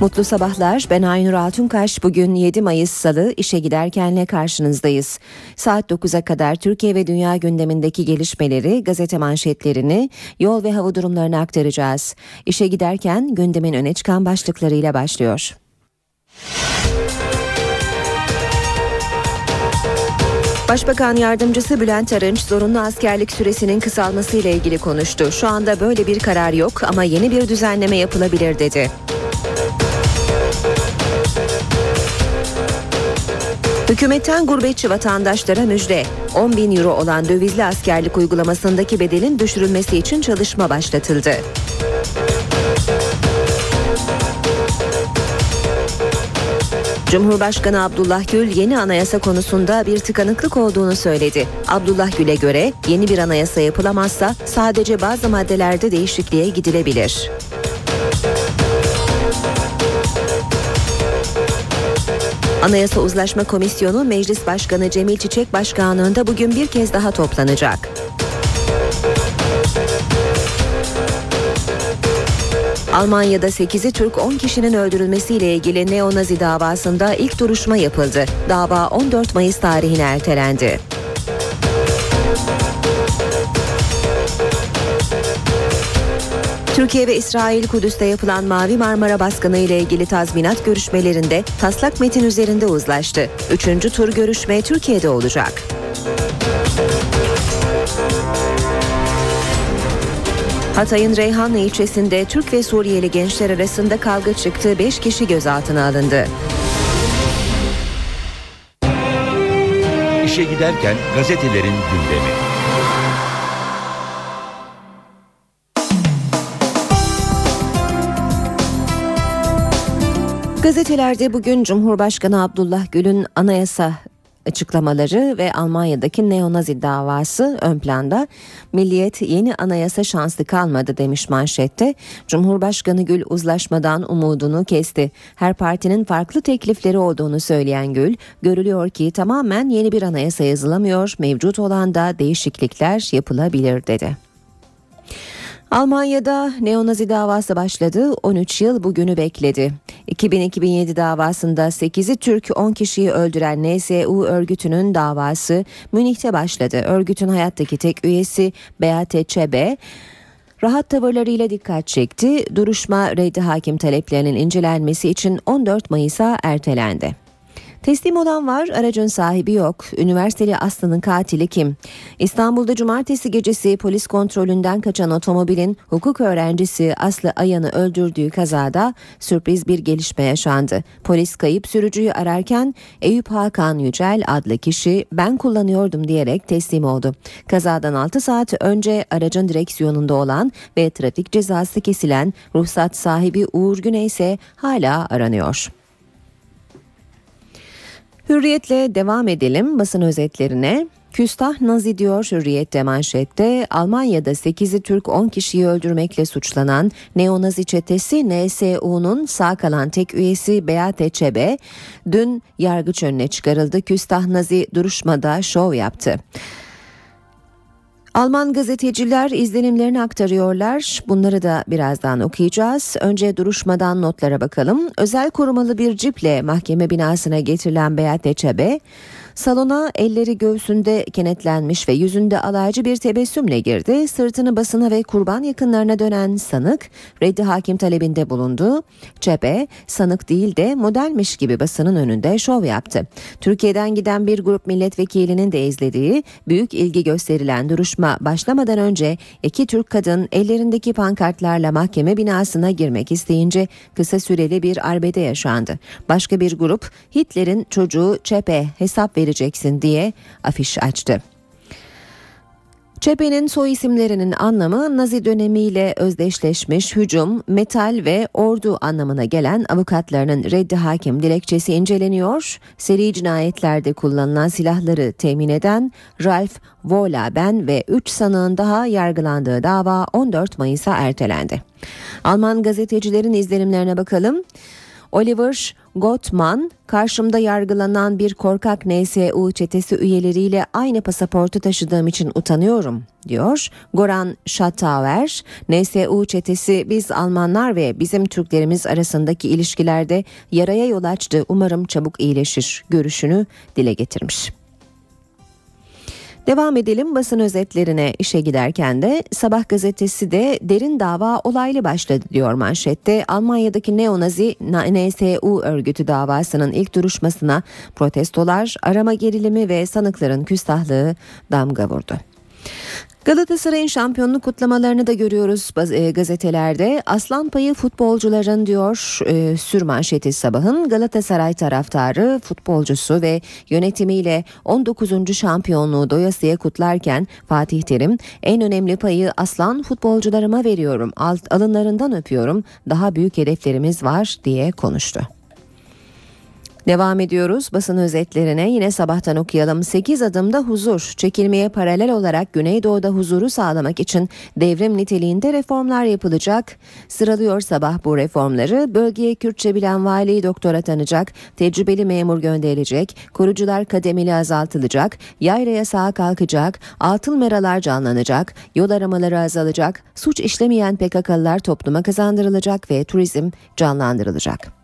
Mutlu sabahlar. Ben Aynur Altunkaş. Bugün 7 Mayıs Salı işe giderkenle karşınızdayız. Saat 9'a kadar Türkiye ve dünya gündemindeki gelişmeleri, gazete manşetlerini, yol ve hava durumlarını aktaracağız. İşe giderken gündemin öne çıkan başlıklarıyla başlıyor. Başbakan Yardımcısı Bülent Arınç zorunlu askerlik süresinin kısalması ile ilgili konuştu. Şu anda böyle bir karar yok ama yeni bir düzenleme yapılabilir dedi. Hükümetten gurbetçi vatandaşlara müjde. 10 bin euro olan dövizli askerlik uygulamasındaki bedelin düşürülmesi için çalışma başlatıldı. Cumhurbaşkanı Abdullah Gül yeni anayasa konusunda bir tıkanıklık olduğunu söyledi. Abdullah Gül'e göre yeni bir anayasa yapılamazsa sadece bazı maddelerde değişikliğe gidilebilir. Anayasa Uzlaşma Komisyonu Meclis Başkanı Cemil Çiçek Başkanlığında bugün bir kez daha toplanacak. Almanya'da 8'i Türk 10 kişinin öldürülmesiyle ilgili neonazi davasında ilk duruşma yapıldı. Dava 14 Mayıs tarihine ertelendi. Türkiye ve İsrail Kudüs'te yapılan Mavi Marmara baskını ile ilgili tazminat görüşmelerinde taslak metin üzerinde uzlaştı. Üçüncü tur görüşme Türkiye'de olacak. Hatay'ın Reyhanlı ilçesinde Türk ve Suriyeli gençler arasında kavga çıktı. Beş kişi gözaltına alındı. İşe Giderken gazetelerin gündemi. Gazetelerde bugün Cumhurbaşkanı Abdullah Gül'ün anayasa açıklamaları ve Almanya'daki neonazi davası ön planda. Milliyet yeni anayasa şanslı kalmadı demiş manşette. Cumhurbaşkanı Gül uzlaşmadan umudunu kesti. Her partinin farklı teklifleri olduğunu söyleyen Gül, görülüyor ki tamamen yeni bir anayasa yazılamıyor, mevcut olan da değişiklikler yapılabilir dedi. Almanya'da neonazi davası başladı. 13 yıl bugünü bekledi. 2000-2007 davasında 8'i Türk 10 kişiyi öldüren NSU örgütünün davası Münih'te başladı. Örgütün hayattaki tek üyesi Beate Çebe rahat tavırlarıyla dikkat çekti. Duruşma reddi hakim taleplerinin incelenmesi için 14 Mayıs'a ertelendi. Teslim olan var, aracın sahibi yok. Üniversiteli Aslı'nın katili kim? İstanbul'da cumartesi gecesi polis kontrolünden kaçan otomobilin hukuk öğrencisi Aslı Ayan'ı öldürdüğü kazada sürpriz bir gelişme yaşandı. Polis kayıp sürücüyü ararken Eyüp Hakan Yücel adlı kişi ben kullanıyordum diyerek teslim oldu. Kazadan 6 saat önce aracın direksiyonunda olan ve trafik cezası kesilen ruhsat sahibi Uğur Güney ise hala aranıyor. Hürriyetle devam edelim basın özetlerine. Küstah Nazi diyor Hürriyet'te manşette Almanya'da 8'i Türk 10 kişiyi öldürmekle suçlanan neonazi çetesi NSU'nun sağ kalan tek üyesi Beate Çebe dün yargıç önüne çıkarıldı. Küstah Nazi duruşmada şov yaptı. Alman gazeteciler izlenimlerini aktarıyorlar. Bunları da birazdan okuyacağız. Önce duruşmadan notlara bakalım. Özel korumalı bir ciple mahkeme binasına getirilen Beate Çebe, Salona elleri göğsünde kenetlenmiş ve yüzünde alaycı bir tebessümle girdi. Sırtını basına ve kurban yakınlarına dönen sanık reddi hakim talebinde bulundu. Çepe sanık değil de modelmiş gibi basının önünde şov yaptı. Türkiye'den giden bir grup milletvekilinin de izlediği büyük ilgi gösterilen duruşma başlamadan önce iki Türk kadın ellerindeki pankartlarla mahkeme binasına girmek isteyince kısa süreli bir arbede yaşandı. Başka bir grup Hitler'in çocuğu Çepe hesap vereceksin diye afiş açtı. Çepe'nin soy isimlerinin anlamı Nazi dönemiyle özdeşleşmiş hücum, metal ve ordu anlamına gelen avukatlarının reddi hakim dilekçesi inceleniyor. Seri cinayetlerde kullanılan silahları temin eden Ralph Vola Ben ve 3 sanığın daha yargılandığı dava 14 Mayıs'a ertelendi. Alman gazetecilerin izlenimlerine bakalım. Oliver Gottman karşımda yargılanan bir korkak NSU çetesi üyeleriyle aynı pasaportu taşıdığım için utanıyorum diyor. Goran Şatauer, NSU çetesi biz Almanlar ve bizim Türklerimiz arasındaki ilişkilerde yaraya yol açtı umarım çabuk iyileşir görüşünü dile getirmiş. Devam edelim basın özetlerine işe giderken de Sabah gazetesi de derin dava olaylı başladı diyor manşette. Almanya'daki neonazi NSU örgütü davasının ilk duruşmasına protestolar, arama gerilimi ve sanıkların küstahlığı damga vurdu. Galatasaray'ın şampiyonluk kutlamalarını da görüyoruz e, gazetelerde. Aslan payı futbolcuların diyor e, sürmanşeti sabahın Galatasaray taraftarı, futbolcusu ve yönetimiyle 19. şampiyonluğu doyasıya kutlarken Fatih Terim en önemli payı aslan futbolcularıma veriyorum. Alt, alınlarından öpüyorum. Daha büyük hedeflerimiz var diye konuştu. Devam ediyoruz basın özetlerine yine sabahtan okuyalım. 8 adımda huzur çekilmeye paralel olarak Güneydoğu'da huzuru sağlamak için devrim niteliğinde reformlar yapılacak. Sıralıyor sabah bu reformları. Bölgeye Kürtçe bilen vali doktor atanacak, tecrübeli memur gönderilecek, korucular kademeli azaltılacak, yayra yasağı kalkacak, altın meralar canlanacak, yol aramaları azalacak, suç işlemeyen PKK'lılar topluma kazandırılacak ve turizm canlandırılacak.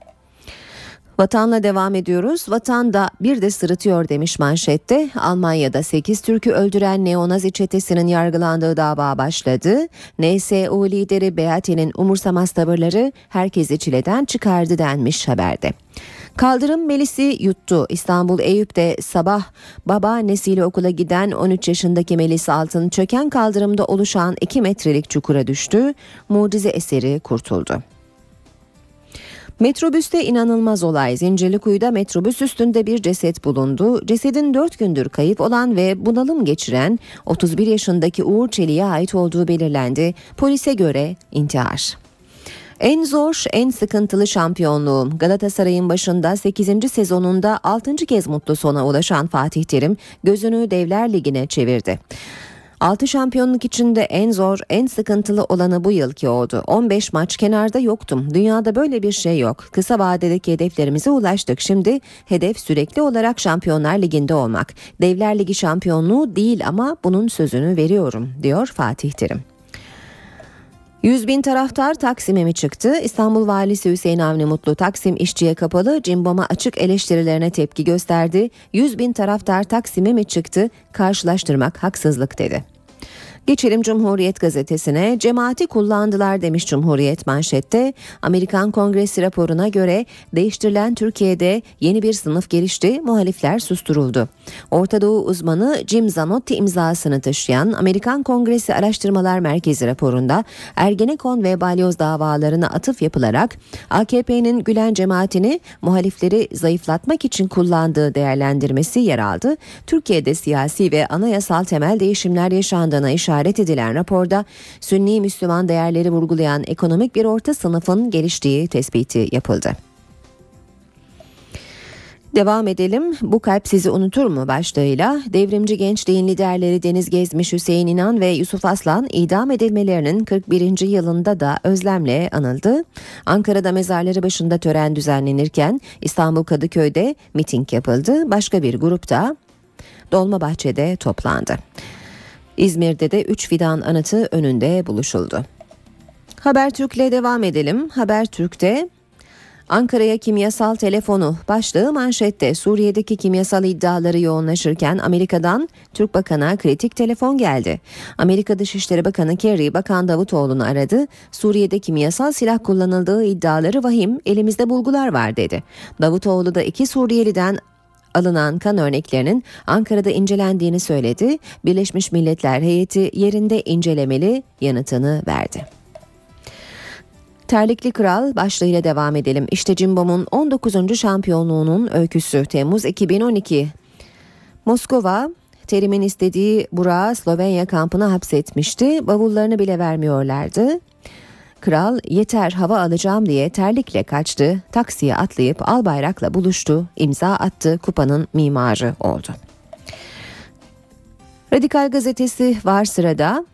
Vatanla devam ediyoruz. Vatan da bir de sırıtıyor demiş manşette. Almanya'da 8 Türk'ü öldüren neonazi çetesinin yargılandığı dava başladı. NSU lideri Beate'nin umursamaz tavırları herkesi çileden çıkardı denmiş haberde. Kaldırım Melis'i yuttu. İstanbul Eyüp'te sabah babaannesiyle okula giden 13 yaşındaki Melis Altın çöken kaldırımda oluşan 2 metrelik çukura düştü. Mucize eseri kurtuldu. Metrobüste inanılmaz olay. Zincirlikuyu'da metrobüs üstünde bir ceset bulundu. Cesedin 4 gündür kayıp olan ve bunalım geçiren 31 yaşındaki Uğur Çelik'e ait olduğu belirlendi. Polise göre intihar. En zor, en sıkıntılı şampiyonluğum. Galatasaray'ın başında 8. sezonunda 6. kez mutlu sona ulaşan Fatih Terim gözünü Devler Ligi'ne çevirdi. 6 şampiyonluk içinde en zor, en sıkıntılı olanı bu yılki oldu. 15 maç kenarda yoktum. Dünyada böyle bir şey yok. Kısa vadedeki hedeflerimize ulaştık. Şimdi hedef sürekli olarak Şampiyonlar Ligi'nde olmak. Devler Ligi şampiyonluğu değil ama bunun sözünü veriyorum diyor Fatih Terim. 100 bin taraftar Taksim'e mi çıktı? İstanbul Valisi Hüseyin Avni Mutlu Taksim işçiye kapalı cimboma açık eleştirilerine tepki gösterdi. 100 bin taraftar Taksim'e mi çıktı? Karşılaştırmak haksızlık dedi. Geçelim Cumhuriyet gazetesine. Cemaati kullandılar demiş Cumhuriyet manşette. Amerikan Kongresi raporuna göre değiştirilen Türkiye'de yeni bir sınıf gelişti, muhalifler susturuldu. Orta Doğu uzmanı Jim Zanotti imzasını taşıyan Amerikan Kongresi Araştırmalar Merkezi raporunda Ergenekon ve Balyoz davalarına atıf yapılarak AKP'nin Gülen cemaatini muhalifleri zayıflatmak için kullandığı değerlendirmesi yer aldı. Türkiye'de siyasi ve anayasal temel değişimler yaşandığına işaret işaret edilen raporda Sünni Müslüman değerleri vurgulayan ekonomik bir orta sınıfın geliştiği tespiti yapıldı. Devam edelim. Bu kalp sizi unutur mu başlığıyla devrimci gençliğin liderleri Deniz Gezmiş, Hüseyin İnan ve Yusuf Aslan idam edilmelerinin 41. yılında da özlemle anıldı. Ankara'da mezarları başında tören düzenlenirken İstanbul Kadıköy'de miting yapıldı. Başka bir grupta Dolmabahçe'de toplandı. İzmir'de de 3 fidan anıtı önünde buluşuldu. Habertürk'le devam edelim. Habertürk'te Ankara'ya kimyasal telefonu başlığı manşette Suriye'deki kimyasal iddiaları yoğunlaşırken Amerika'dan Türk Bakan'a kritik telefon geldi. Amerika Dışişleri Bakanı Kerry Bakan Davutoğlu'nu aradı. Suriye'de kimyasal silah kullanıldığı iddiaları vahim elimizde bulgular var dedi. Davutoğlu da iki Suriyeliden alınan kan örneklerinin Ankara'da incelendiğini söyledi. Birleşmiş Milletler heyeti yerinde incelemeli yanıtını verdi. Terlikli Kral başlığıyla devam edelim. İşte Cimbom'un 19. şampiyonluğunun öyküsü Temmuz 2012. Moskova Terim'in istediği Burak'ı Slovenya kampına hapsetmişti. Bavullarını bile vermiyorlardı. Kral yeter hava alacağım diye terlikle kaçtı, taksiye atlayıp Albayrak'la buluştu, imza attı, kupanın mimarı oldu. Radikal gazetesi var sırada.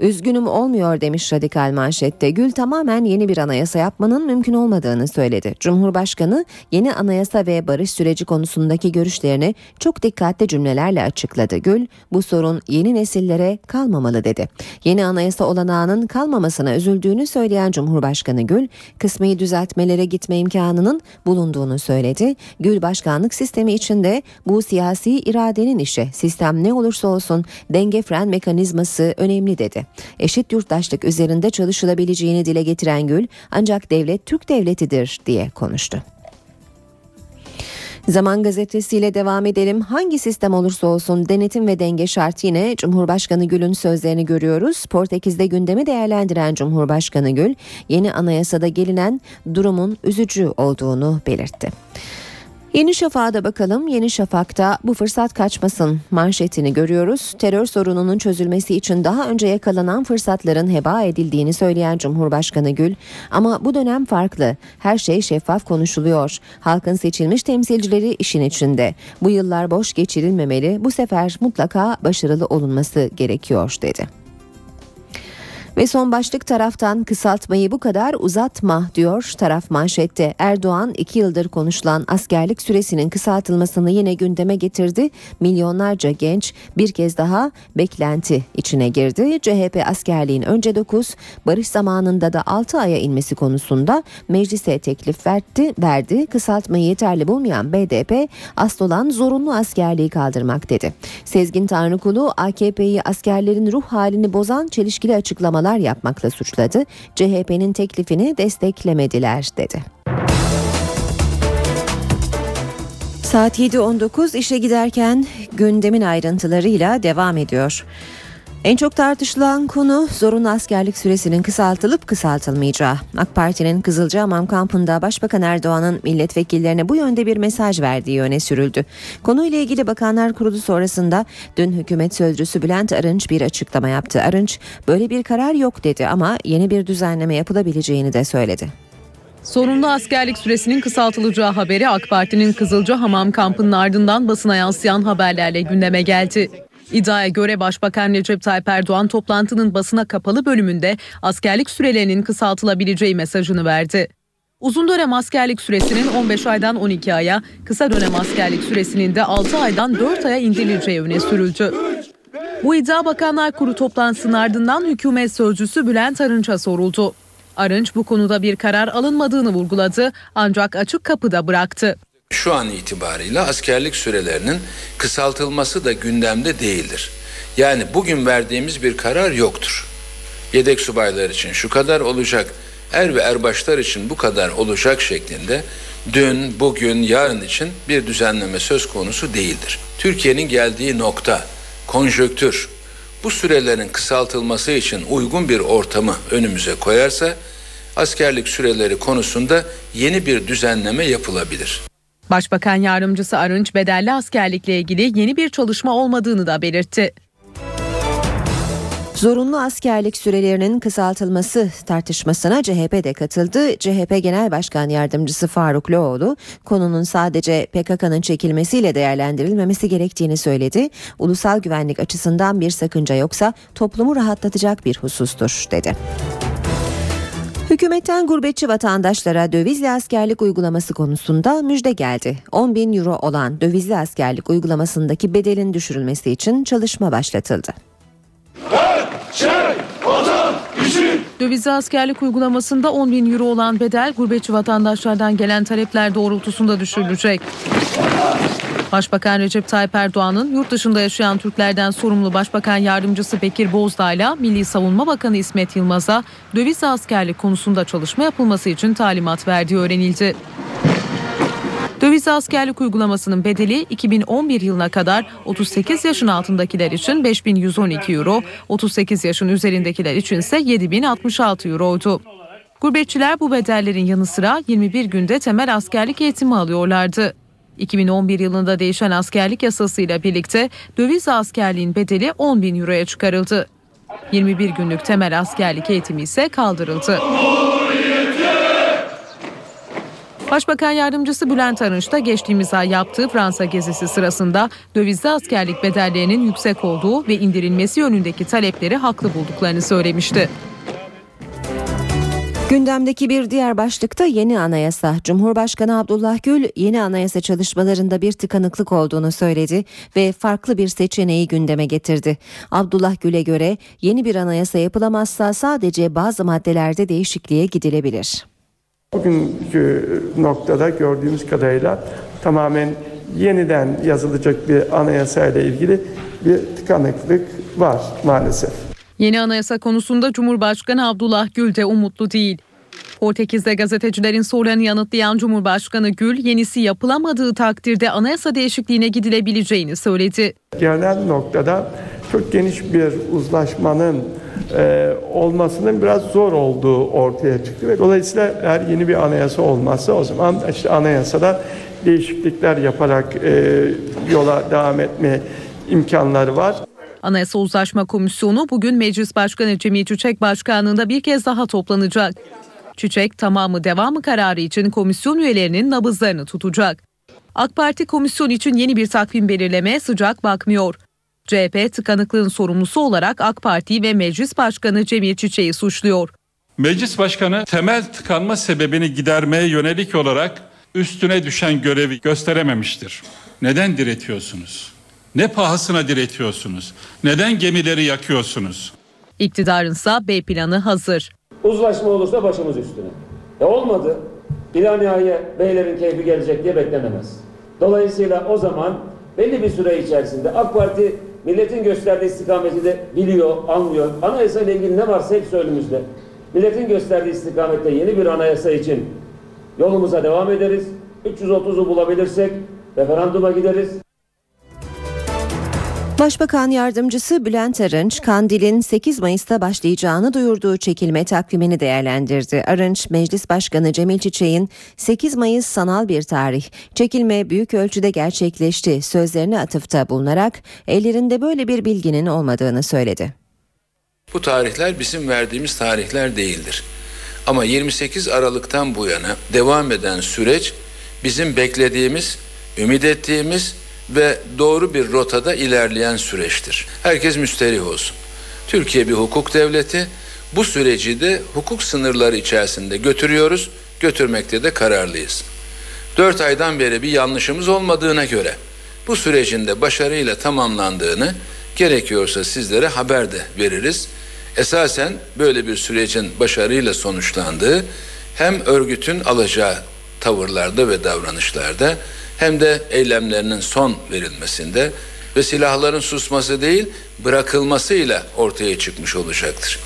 Üzgünüm olmuyor demiş radikal manşette. Gül tamamen yeni bir anayasa yapmanın mümkün olmadığını söyledi. Cumhurbaşkanı yeni anayasa ve barış süreci konusundaki görüşlerini çok dikkatli cümlelerle açıkladı. Gül bu sorun yeni nesillere kalmamalı dedi. Yeni anayasa olanağının kalmamasına üzüldüğünü söyleyen Cumhurbaşkanı Gül kısmi düzeltmelere gitme imkanının bulunduğunu söyledi. Gül başkanlık sistemi içinde bu siyasi iradenin işi. Sistem ne olursa olsun denge fren mekanizması önemli dedi. Eşit yurttaşlık üzerinde çalışılabileceğini dile getiren Gül ancak devlet Türk devletidir diye konuştu. Zaman gazetesiyle devam edelim. Hangi sistem olursa olsun denetim ve denge şart yine Cumhurbaşkanı Gül'ün sözlerini görüyoruz. Portekiz'de gündemi değerlendiren Cumhurbaşkanı Gül yeni anayasada gelinen durumun üzücü olduğunu belirtti. Yeni Şafak'a bakalım. Yeni Şafak'ta bu fırsat kaçmasın manşetini görüyoruz. Terör sorununun çözülmesi için daha önce yakalanan fırsatların heba edildiğini söyleyen Cumhurbaşkanı Gül, ama bu dönem farklı. Her şey şeffaf konuşuluyor. Halkın seçilmiş temsilcileri işin içinde. Bu yıllar boş geçirilmemeli. Bu sefer mutlaka başarılı olunması gerekiyor dedi. Ve son başlık taraftan kısaltmayı bu kadar uzatma diyor taraf manşette. Erdoğan iki yıldır konuşulan askerlik süresinin kısaltılmasını yine gündeme getirdi. Milyonlarca genç bir kez daha beklenti içine girdi. CHP askerliğin önce 9, barış zamanında da 6 aya inmesi konusunda meclise teklif verdi. verdi. Kısaltmayı yeterli bulmayan BDP asıl olan zorunlu askerliği kaldırmak dedi. Sezgin Tanrıkulu AKP'yi askerlerin ruh halini bozan çelişkili açıklamalar açıklamalar yapmakla suçladı. CHP'nin teklifini desteklemediler dedi. Saat 7.19 işe giderken gündemin ayrıntılarıyla devam ediyor. En çok tartışılan konu zorunlu askerlik süresinin kısaltılıp kısaltılmayacağı. AK Parti'nin Kızılcahamam kampında Başbakan Erdoğan'ın milletvekillerine bu yönde bir mesaj verdiği öne sürüldü. Konuyla ilgili Bakanlar Kurulu sonrasında dün hükümet sözcüsü Bülent Arınç bir açıklama yaptı. Arınç böyle bir karar yok dedi ama yeni bir düzenleme yapılabileceğini de söyledi. Sorunlu askerlik süresinin kısaltılacağı haberi AK Parti'nin Kızılcahamam kampının ardından basına yansıyan haberlerle gündeme geldi. İddiaya göre Başbakan Recep Tayyip Erdoğan toplantının basına kapalı bölümünde askerlik sürelerinin kısaltılabileceği mesajını verdi. Uzun dönem askerlik süresinin 15 aydan 12 aya, kısa dönem askerlik süresinin de 6 aydan 4 aya indirileceği öne sürüldü. Bu iddia Bakanlar Kurulu toplantısının ardından hükümet sözcüsü Bülent Arınç'a soruldu. Arınç bu konuda bir karar alınmadığını vurguladı ancak açık kapıda bıraktı. Şu an itibarıyla askerlik sürelerinin kısaltılması da gündemde değildir. Yani bugün verdiğimiz bir karar yoktur. Yedek subaylar için şu kadar olacak, er ve erbaşlar için bu kadar olacak şeklinde dün, bugün, yarın için bir düzenleme söz konusu değildir. Türkiye'nin geldiği nokta, konjöktür, bu sürelerin kısaltılması için uygun bir ortamı önümüze koyarsa askerlik süreleri konusunda yeni bir düzenleme yapılabilir. Başbakan yardımcısı Arınç bedelli askerlikle ilgili yeni bir çalışma olmadığını da belirtti. Zorunlu askerlik sürelerinin kısaltılması tartışmasına CHP de katıldı. CHP Genel Başkan Yardımcısı Faruk Loğlu konunun sadece PKK'nın çekilmesiyle değerlendirilmemesi gerektiğini söyledi. Ulusal güvenlik açısından bir sakınca yoksa toplumu rahatlatacak bir husustur dedi. Hükümetten gurbetçi vatandaşlara dövizli askerlik uygulaması konusunda müjde geldi. 10 bin euro olan dövizli askerlik uygulamasındaki bedelin düşürülmesi için çalışma başlatıldı. Dövizli askerlik uygulamasında 10 bin euro olan bedel gurbetçi vatandaşlardan gelen talepler doğrultusunda düşürülecek. Başbakan Recep Tayyip Erdoğan'ın yurt dışında yaşayan Türklerden sorumlu Başbakan Yardımcısı Bekir Bozdağ'la Milli Savunma Bakanı İsmet Yılmaz'a döviz askerlik konusunda çalışma yapılması için talimat verdiği öğrenildi. Döviz askerlik uygulamasının bedeli 2011 yılına kadar 38 yaşın altındakiler için 5112 euro, 38 yaşın üzerindekiler için ise 7066 euroydu. Gurbetçiler bu bedellerin yanı sıra 21 günde temel askerlik eğitimi alıyorlardı. 2011 yılında değişen askerlik yasasıyla birlikte döviz askerliğin bedeli 10 bin euroya çıkarıldı. 21 günlük temel askerlik eğitimi ise kaldırıldı. Başbakan Yardımcısı Bülent Arınç da geçtiğimiz ay yaptığı Fransa gezisi sırasında dövizli askerlik bedellerinin yüksek olduğu ve indirilmesi yönündeki talepleri haklı bulduklarını söylemişti. Gündemdeki bir diğer başlıkta yeni anayasa. Cumhurbaşkanı Abdullah Gül yeni anayasa çalışmalarında bir tıkanıklık olduğunu söyledi ve farklı bir seçeneği gündeme getirdi. Abdullah Gül'e göre yeni bir anayasa yapılamazsa sadece bazı maddelerde değişikliğe gidilebilir. Bugünkü noktada gördüğümüz kadarıyla tamamen yeniden yazılacak bir anayasa ile ilgili bir tıkanıklık var maalesef. Yeni anayasa konusunda Cumhurbaşkanı Abdullah Gül de umutlu değil. Portekiz'de gazetecilerin sorularını yanıtlayan Cumhurbaşkanı Gül, yenisi yapılamadığı takdirde anayasa değişikliğine gidilebileceğini söyledi. Genel noktada çok geniş bir uzlaşmanın e, olmasının biraz zor olduğu ortaya çıktı ve dolayısıyla eğer yeni bir anayasa olmazsa o zaman işte anayasada değişiklikler yaparak e, yola devam etme imkanları var. Anayasa Uzlaşma Komisyonu bugün Meclis Başkanı Cemil Çiçek Başkanlığında bir kez daha toplanacak. Çiçek tamamı devamı kararı için komisyon üyelerinin nabızlarını tutacak. AK Parti komisyon için yeni bir takvim belirlemeye sıcak bakmıyor. CHP tıkanıklığın sorumlusu olarak AK Parti ve Meclis Başkanı Cemil Çiçek'i suçluyor. Meclis Başkanı temel tıkanma sebebini gidermeye yönelik olarak üstüne düşen görevi gösterememiştir. Neden diretiyorsunuz? Ne pahasına diretiyorsunuz? Neden gemileri yakıyorsunuz? İktidarınsa B planı hazır. Uzlaşma olursa başımız üstüne. E olmadı. İla nihaya beylerin keyfi gelecek diye beklenemez. Dolayısıyla o zaman belli bir süre içerisinde AK Parti milletin gösterdiği istikameti de biliyor, anlıyor. Anayasa ile ilgili ne varsa hepsi önümüzde. Milletin gösterdiği istikamette yeni bir anayasa için yolumuza devam ederiz. 330'u bulabilirsek referanduma gideriz. Başbakan Yardımcısı Bülent Arınç, Kandil'in 8 Mayıs'ta başlayacağını duyurduğu çekilme takvimini değerlendirdi. Arınç, Meclis Başkanı Cemil Çiçek'in 8 Mayıs sanal bir tarih, çekilme büyük ölçüde gerçekleşti sözlerine atıfta bulunarak ellerinde böyle bir bilginin olmadığını söyledi. Bu tarihler bizim verdiğimiz tarihler değildir. Ama 28 Aralık'tan bu yana devam eden süreç bizim beklediğimiz, ümit ettiğimiz ve doğru bir rotada ilerleyen süreçtir. Herkes müsterih olsun. Türkiye bir hukuk devleti. Bu süreci de hukuk sınırları içerisinde götürüyoruz, götürmekte de kararlıyız. Dört aydan beri bir yanlışımız olmadığına göre bu sürecin de başarıyla tamamlandığını gerekiyorsa sizlere haber de veririz. Esasen böyle bir sürecin başarıyla sonuçlandığı hem örgütün alacağı tavırlarda ve davranışlarda hem de eylemlerinin son verilmesinde ve silahların susması değil bırakılmasıyla ortaya çıkmış olacaktır.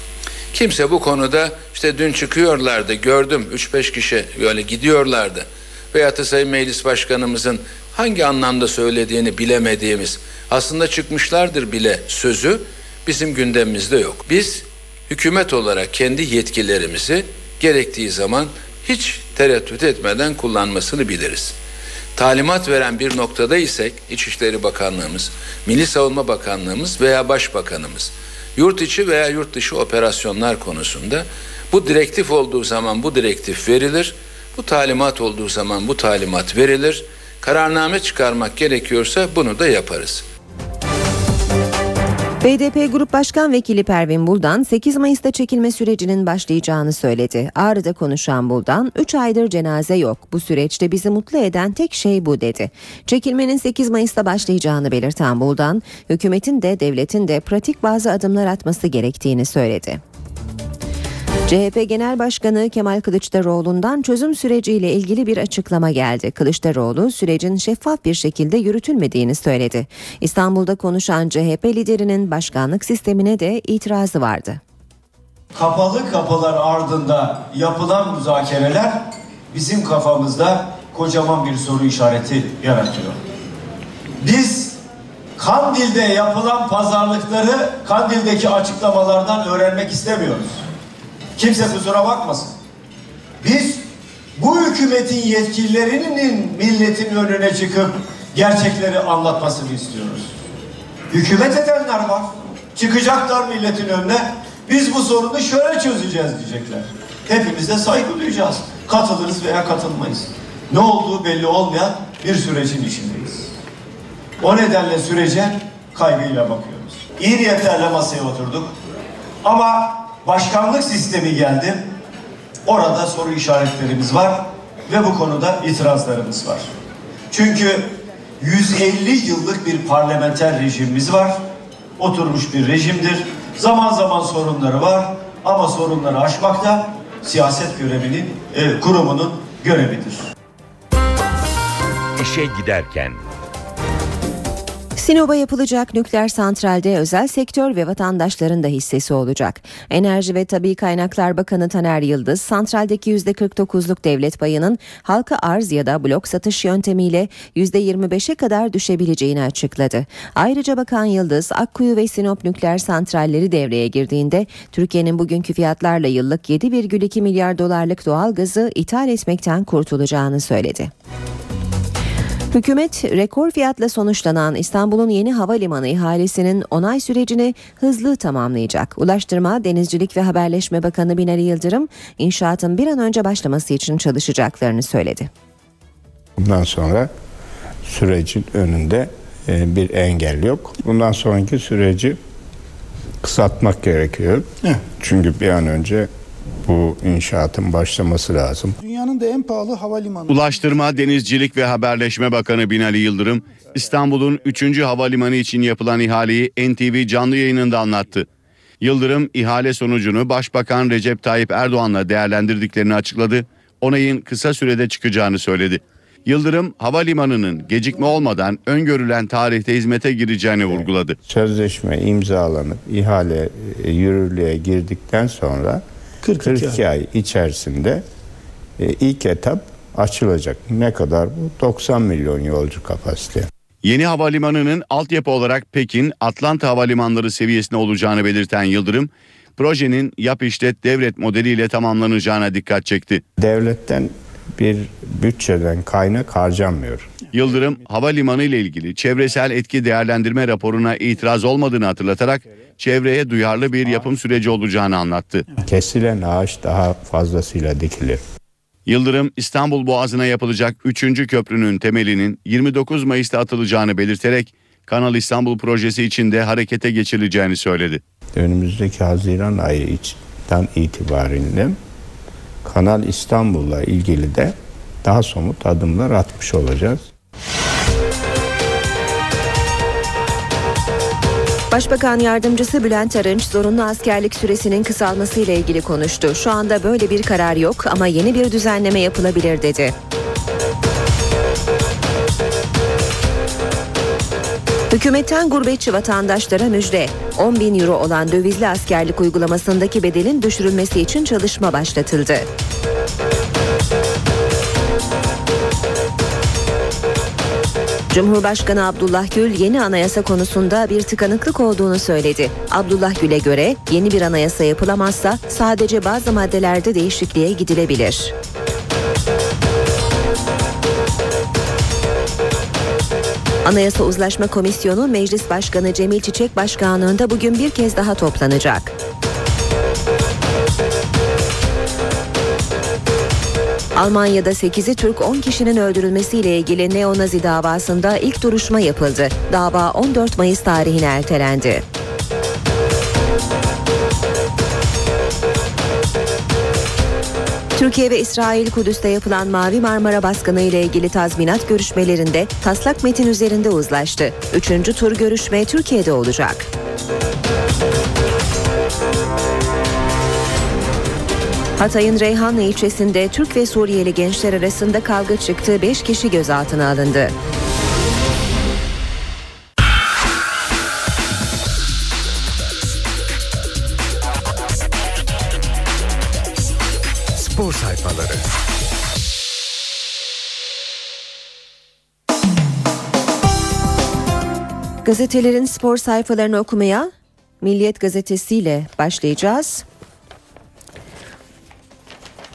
Kimse bu konuda işte dün çıkıyorlardı gördüm 3-5 kişi böyle gidiyorlardı veya da Sayın Meclis Başkanımızın hangi anlamda söylediğini bilemediğimiz aslında çıkmışlardır bile sözü bizim gündemimizde yok. Biz hükümet olarak kendi yetkilerimizi gerektiği zaman hiç tereddüt etmeden kullanmasını biliriz. Talimat veren bir noktada isek İçişleri Bakanlığımız, Milli Savunma Bakanlığımız veya Başbakanımız yurt içi veya yurt dışı operasyonlar konusunda bu direktif olduğu zaman bu direktif verilir. Bu talimat olduğu zaman bu talimat verilir. Kararname çıkarmak gerekiyorsa bunu da yaparız. BDP Grup Başkan Vekili Pervin Buldan 8 Mayıs'ta çekilme sürecinin başlayacağını söyledi. Ağrı'da konuşan Buldan 3 aydır cenaze yok. Bu süreçte bizi mutlu eden tek şey bu dedi. Çekilmenin 8 Mayıs'ta başlayacağını belirten Buldan, hükümetin de devletin de pratik bazı adımlar atması gerektiğini söyledi. CHP Genel Başkanı Kemal Kılıçdaroğlu'ndan çözüm süreciyle ilgili bir açıklama geldi. Kılıçdaroğlu sürecin şeffaf bir şekilde yürütülmediğini söyledi. İstanbul'da konuşan CHP liderinin başkanlık sistemine de itirazı vardı. Kapalı kapılar ardında yapılan müzakereler bizim kafamızda kocaman bir soru işareti yaratıyor. Biz Kandil'de yapılan pazarlıkları Kandil'deki açıklamalardan öğrenmek istemiyoruz. Kimse kusura bakmasın. Biz bu hükümetin yetkililerinin milletin önüne çıkıp gerçekleri anlatmasını istiyoruz. Hükümet edenler var. Çıkacaklar milletin önüne. Biz bu sorunu şöyle çözeceğiz diyecekler. Hepimiz de saygı duyacağız. Katılırız veya katılmayız. ne olduğu belli olmayan bir sürecin içindeyiz. O nedenle sürece kaygıyla bakıyoruz. İyi niyetlerle masaya oturduk. Ama başkanlık sistemi geldi. Orada soru işaretlerimiz var ve bu konuda itirazlarımız var. Çünkü 150 yıllık bir parlamenter rejimimiz var. Oturmuş bir rejimdir. Zaman zaman sorunları var ama sorunları aşmak da siyaset görevinin, e, kurumunun görevidir. İşe giderken Sinop'a yapılacak nükleer santralde özel sektör ve vatandaşların da hissesi olacak. Enerji ve Tabi Kaynaklar Bakanı Taner Yıldız, santraldeki %49'luk devlet payının halka arz ya da blok satış yöntemiyle %25'e kadar düşebileceğini açıkladı. Ayrıca Bakan Yıldız, Akkuyu ve Sinop nükleer santralleri devreye girdiğinde Türkiye'nin bugünkü fiyatlarla yıllık 7,2 milyar dolarlık doğal gazı ithal etmekten kurtulacağını söyledi. Hükümet rekor fiyatla sonuçlanan İstanbul'un yeni havalimanı ihalesinin onay sürecini hızlı tamamlayacak. Ulaştırma, Denizcilik ve Haberleşme Bakanı Binali Yıldırım inşaatın bir an önce başlaması için çalışacaklarını söyledi. Bundan sonra sürecin önünde e, bir engel yok. Bundan sonraki süreci kısaltmak gerekiyor. Çünkü bir an önce bu inşaatın başlaması lazım. Dünyanın da en pahalı havalimanı. Ulaştırma, Denizcilik ve Haberleşme Bakanı Binali Yıldırım, İstanbul'un 3. havalimanı için yapılan ihaleyi NTV canlı yayınında anlattı. Yıldırım, ihale sonucunu Başbakan Recep Tayyip Erdoğan'la değerlendirdiklerini açıkladı, onayın kısa sürede çıkacağını söyledi. Yıldırım, havalimanının gecikme olmadan öngörülen tarihte hizmete gireceğini vurguladı. Sözleşme imzalanıp ihale e, yürürlüğe girdikten sonra 42 42 ay içerisinde e, ilk etap açılacak. Ne kadar bu? 90 milyon yolcu kapasite. Yeni havalimanının altyapı olarak Pekin, Atlanta havalimanları seviyesinde olacağını belirten Yıldırım, projenin yap işlet devret modeliyle tamamlanacağına dikkat çekti. Devletten bir bütçeden kaynak harcanmıyor. Yıldırım, havalimanı ile ilgili çevresel etki değerlendirme raporuna itiraz olmadığını hatırlatarak çevreye duyarlı bir yapım süreci olacağını anlattı. Kesilen ağaç daha fazlasıyla dikilir. Yıldırım, İstanbul Boğazı'na yapılacak 3. köprünün temelinin 29 Mayıs'ta atılacağını belirterek Kanal İstanbul projesi için de harekete geçirileceğini söyledi. Önümüzdeki Haziran ayı içten itibariyle Kanal İstanbul'la ilgili de daha somut adımlar atmış olacağız. Başbakan Yardımcısı Bülent Arınç zorunlu askerlik süresinin kısalması ile ilgili konuştu. Şu anda böyle bir karar yok ama yeni bir düzenleme yapılabilir dedi. Hükümetten gurbetçi vatandaşlara müjde. 10 bin euro olan dövizli askerlik uygulamasındaki bedelin düşürülmesi için çalışma başlatıldı. Cumhurbaşkanı Abdullah Gül yeni anayasa konusunda bir tıkanıklık olduğunu söyledi. Abdullah Gül'e göre yeni bir anayasa yapılamazsa sadece bazı maddelerde değişikliğe gidilebilir. Anayasa Uzlaşma Komisyonu Meclis Başkanı Cemil Çiçek Başkanlığında bugün bir kez daha toplanacak. Almanya'da 8'i Türk 10 kişinin öldürülmesiyle ilgili neonazi davasında ilk duruşma yapıldı. Dava 14 Mayıs tarihine ertelendi. Türkiye ve İsrail Kudüs'te yapılan Mavi Marmara baskını ile ilgili tazminat görüşmelerinde taslak metin üzerinde uzlaştı. Üçüncü tur görüşme Türkiye'de olacak. Hatay'ın Reyhanlı ilçesinde Türk ve Suriyeli gençler arasında kavga çıktı. 5 kişi gözaltına alındı. Spor sayfaları. Gazetelerin spor sayfalarını okumaya Milliyet Gazetesi ile başlayacağız.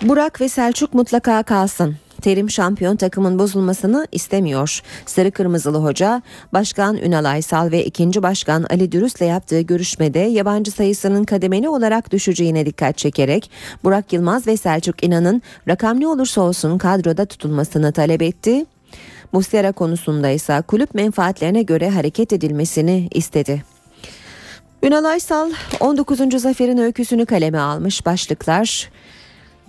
Burak ve Selçuk mutlaka kalsın. Terim şampiyon takımın bozulmasını istemiyor. Sarı Kırmızılı Hoca, Başkan Ünal Aysal ve ikinci Başkan Ali Dürüst'le yaptığı görüşmede yabancı sayısının kademeli olarak düşeceğine dikkat çekerek Burak Yılmaz ve Selçuk İnan'ın rakam ne olursa olsun kadroda tutulmasını talep etti. Muslera konusunda ise kulüp menfaatlerine göre hareket edilmesini istedi. Ünal Aysal 19. zaferin öyküsünü kaleme almış başlıklar.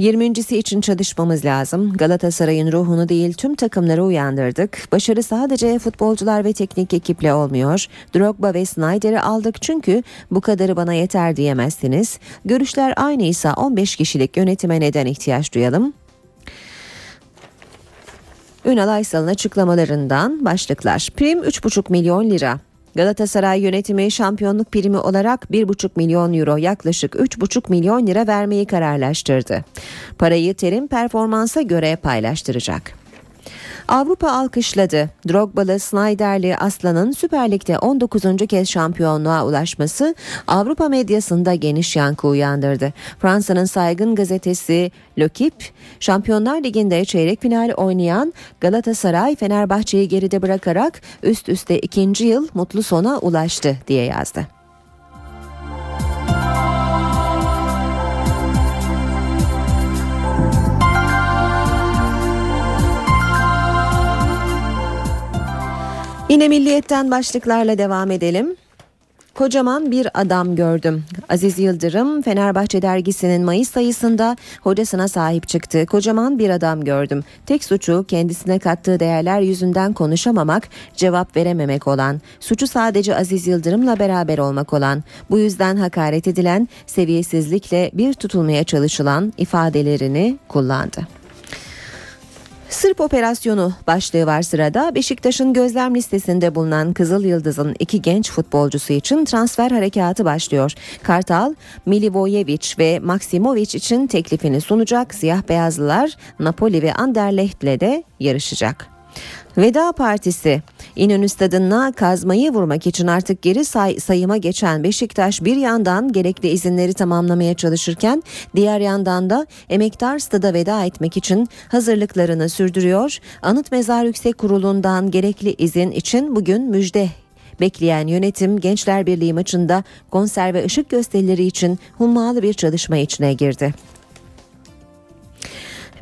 20.si için çalışmamız lazım. Galatasaray'ın ruhunu değil tüm takımları uyandırdık. Başarı sadece futbolcular ve teknik ekiple olmuyor. Drogba ve Snyder'i aldık çünkü bu kadarı bana yeter diyemezsiniz. Görüşler aynıysa 15 kişilik yönetime neden ihtiyaç duyalım? Ünal Aysal'ın açıklamalarından başlıklar. Prim 3,5 milyon lira. Galatasaray yönetimi şampiyonluk primi olarak 1,5 milyon euro yaklaşık 3,5 milyon lira vermeyi kararlaştırdı. Parayı terim performansa göre paylaştıracak. Avrupa alkışladı. Drogba'lı Snyder'li Aslan'ın Süper Lig'de 19. kez şampiyonluğa ulaşması Avrupa medyasında geniş yankı uyandırdı. Fransa'nın saygın gazetesi L'Equipe, Şampiyonlar Ligi'nde çeyrek final oynayan Galatasaray Fenerbahçe'yi geride bırakarak üst üste ikinci yıl mutlu sona ulaştı diye yazdı. Yine milliyetten başlıklarla devam edelim. Kocaman bir adam gördüm. Aziz Yıldırım Fenerbahçe dergisinin Mayıs sayısında hocasına sahip çıktı. Kocaman bir adam gördüm. Tek suçu kendisine kattığı değerler yüzünden konuşamamak, cevap verememek olan. Suçu sadece Aziz Yıldırım'la beraber olmak olan. Bu yüzden hakaret edilen, seviyesizlikle bir tutulmaya çalışılan ifadelerini kullandı. Sırp operasyonu başlığı var sırada. Beşiktaş'ın gözlem listesinde bulunan Kızıl Yıldız'ın iki genç futbolcusu için transfer harekatı başlıyor. Kartal, Milivojevic ve Maksimovic için teklifini sunacak. Siyah beyazlılar Napoli ve Anderlecht'le de yarışacak. Veda Partisi İnönü Stadı'na kazmayı vurmak için artık geri say- sayıma geçen Beşiktaş bir yandan gerekli izinleri tamamlamaya çalışırken diğer yandan da emektar stada veda etmek için hazırlıklarını sürdürüyor. Anıt Mezar Yüksek Kurulu'ndan gerekli izin için bugün müjde bekleyen yönetim Gençler Birliği maçında konser ve ışık gösterileri için hummalı bir çalışma içine girdi.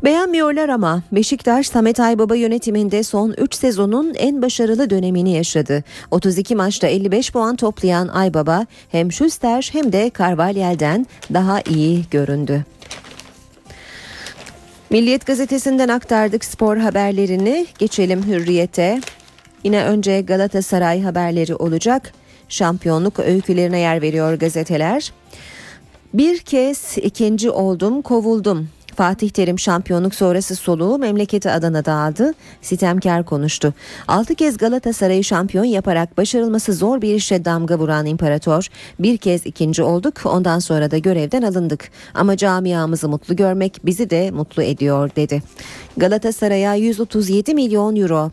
Beğenmiyorlar ama Beşiktaş Samet Aybaba yönetiminde son 3 sezonun en başarılı dönemini yaşadı. 32 maçta 55 puan toplayan Aybaba hem Schuster hem de Carvalyel'den daha iyi göründü. Milliyet gazetesinden aktardık spor haberlerini. Geçelim Hürriyet'e. Yine önce Galatasaray haberleri olacak. Şampiyonluk öykülerine yer veriyor gazeteler. Bir kez ikinci oldum, kovuldum. Fatih Terim şampiyonluk sonrası soluğu memleketi Adana'da aldı. Sitemkar konuştu. 6 kez Galatasaray'ı şampiyon yaparak başarılması zor bir işe damga vuran imparator bir kez ikinci olduk ondan sonra da görevden alındık. Ama camiamızı mutlu görmek bizi de mutlu ediyor dedi. Galatasaray'a 137 milyon euro.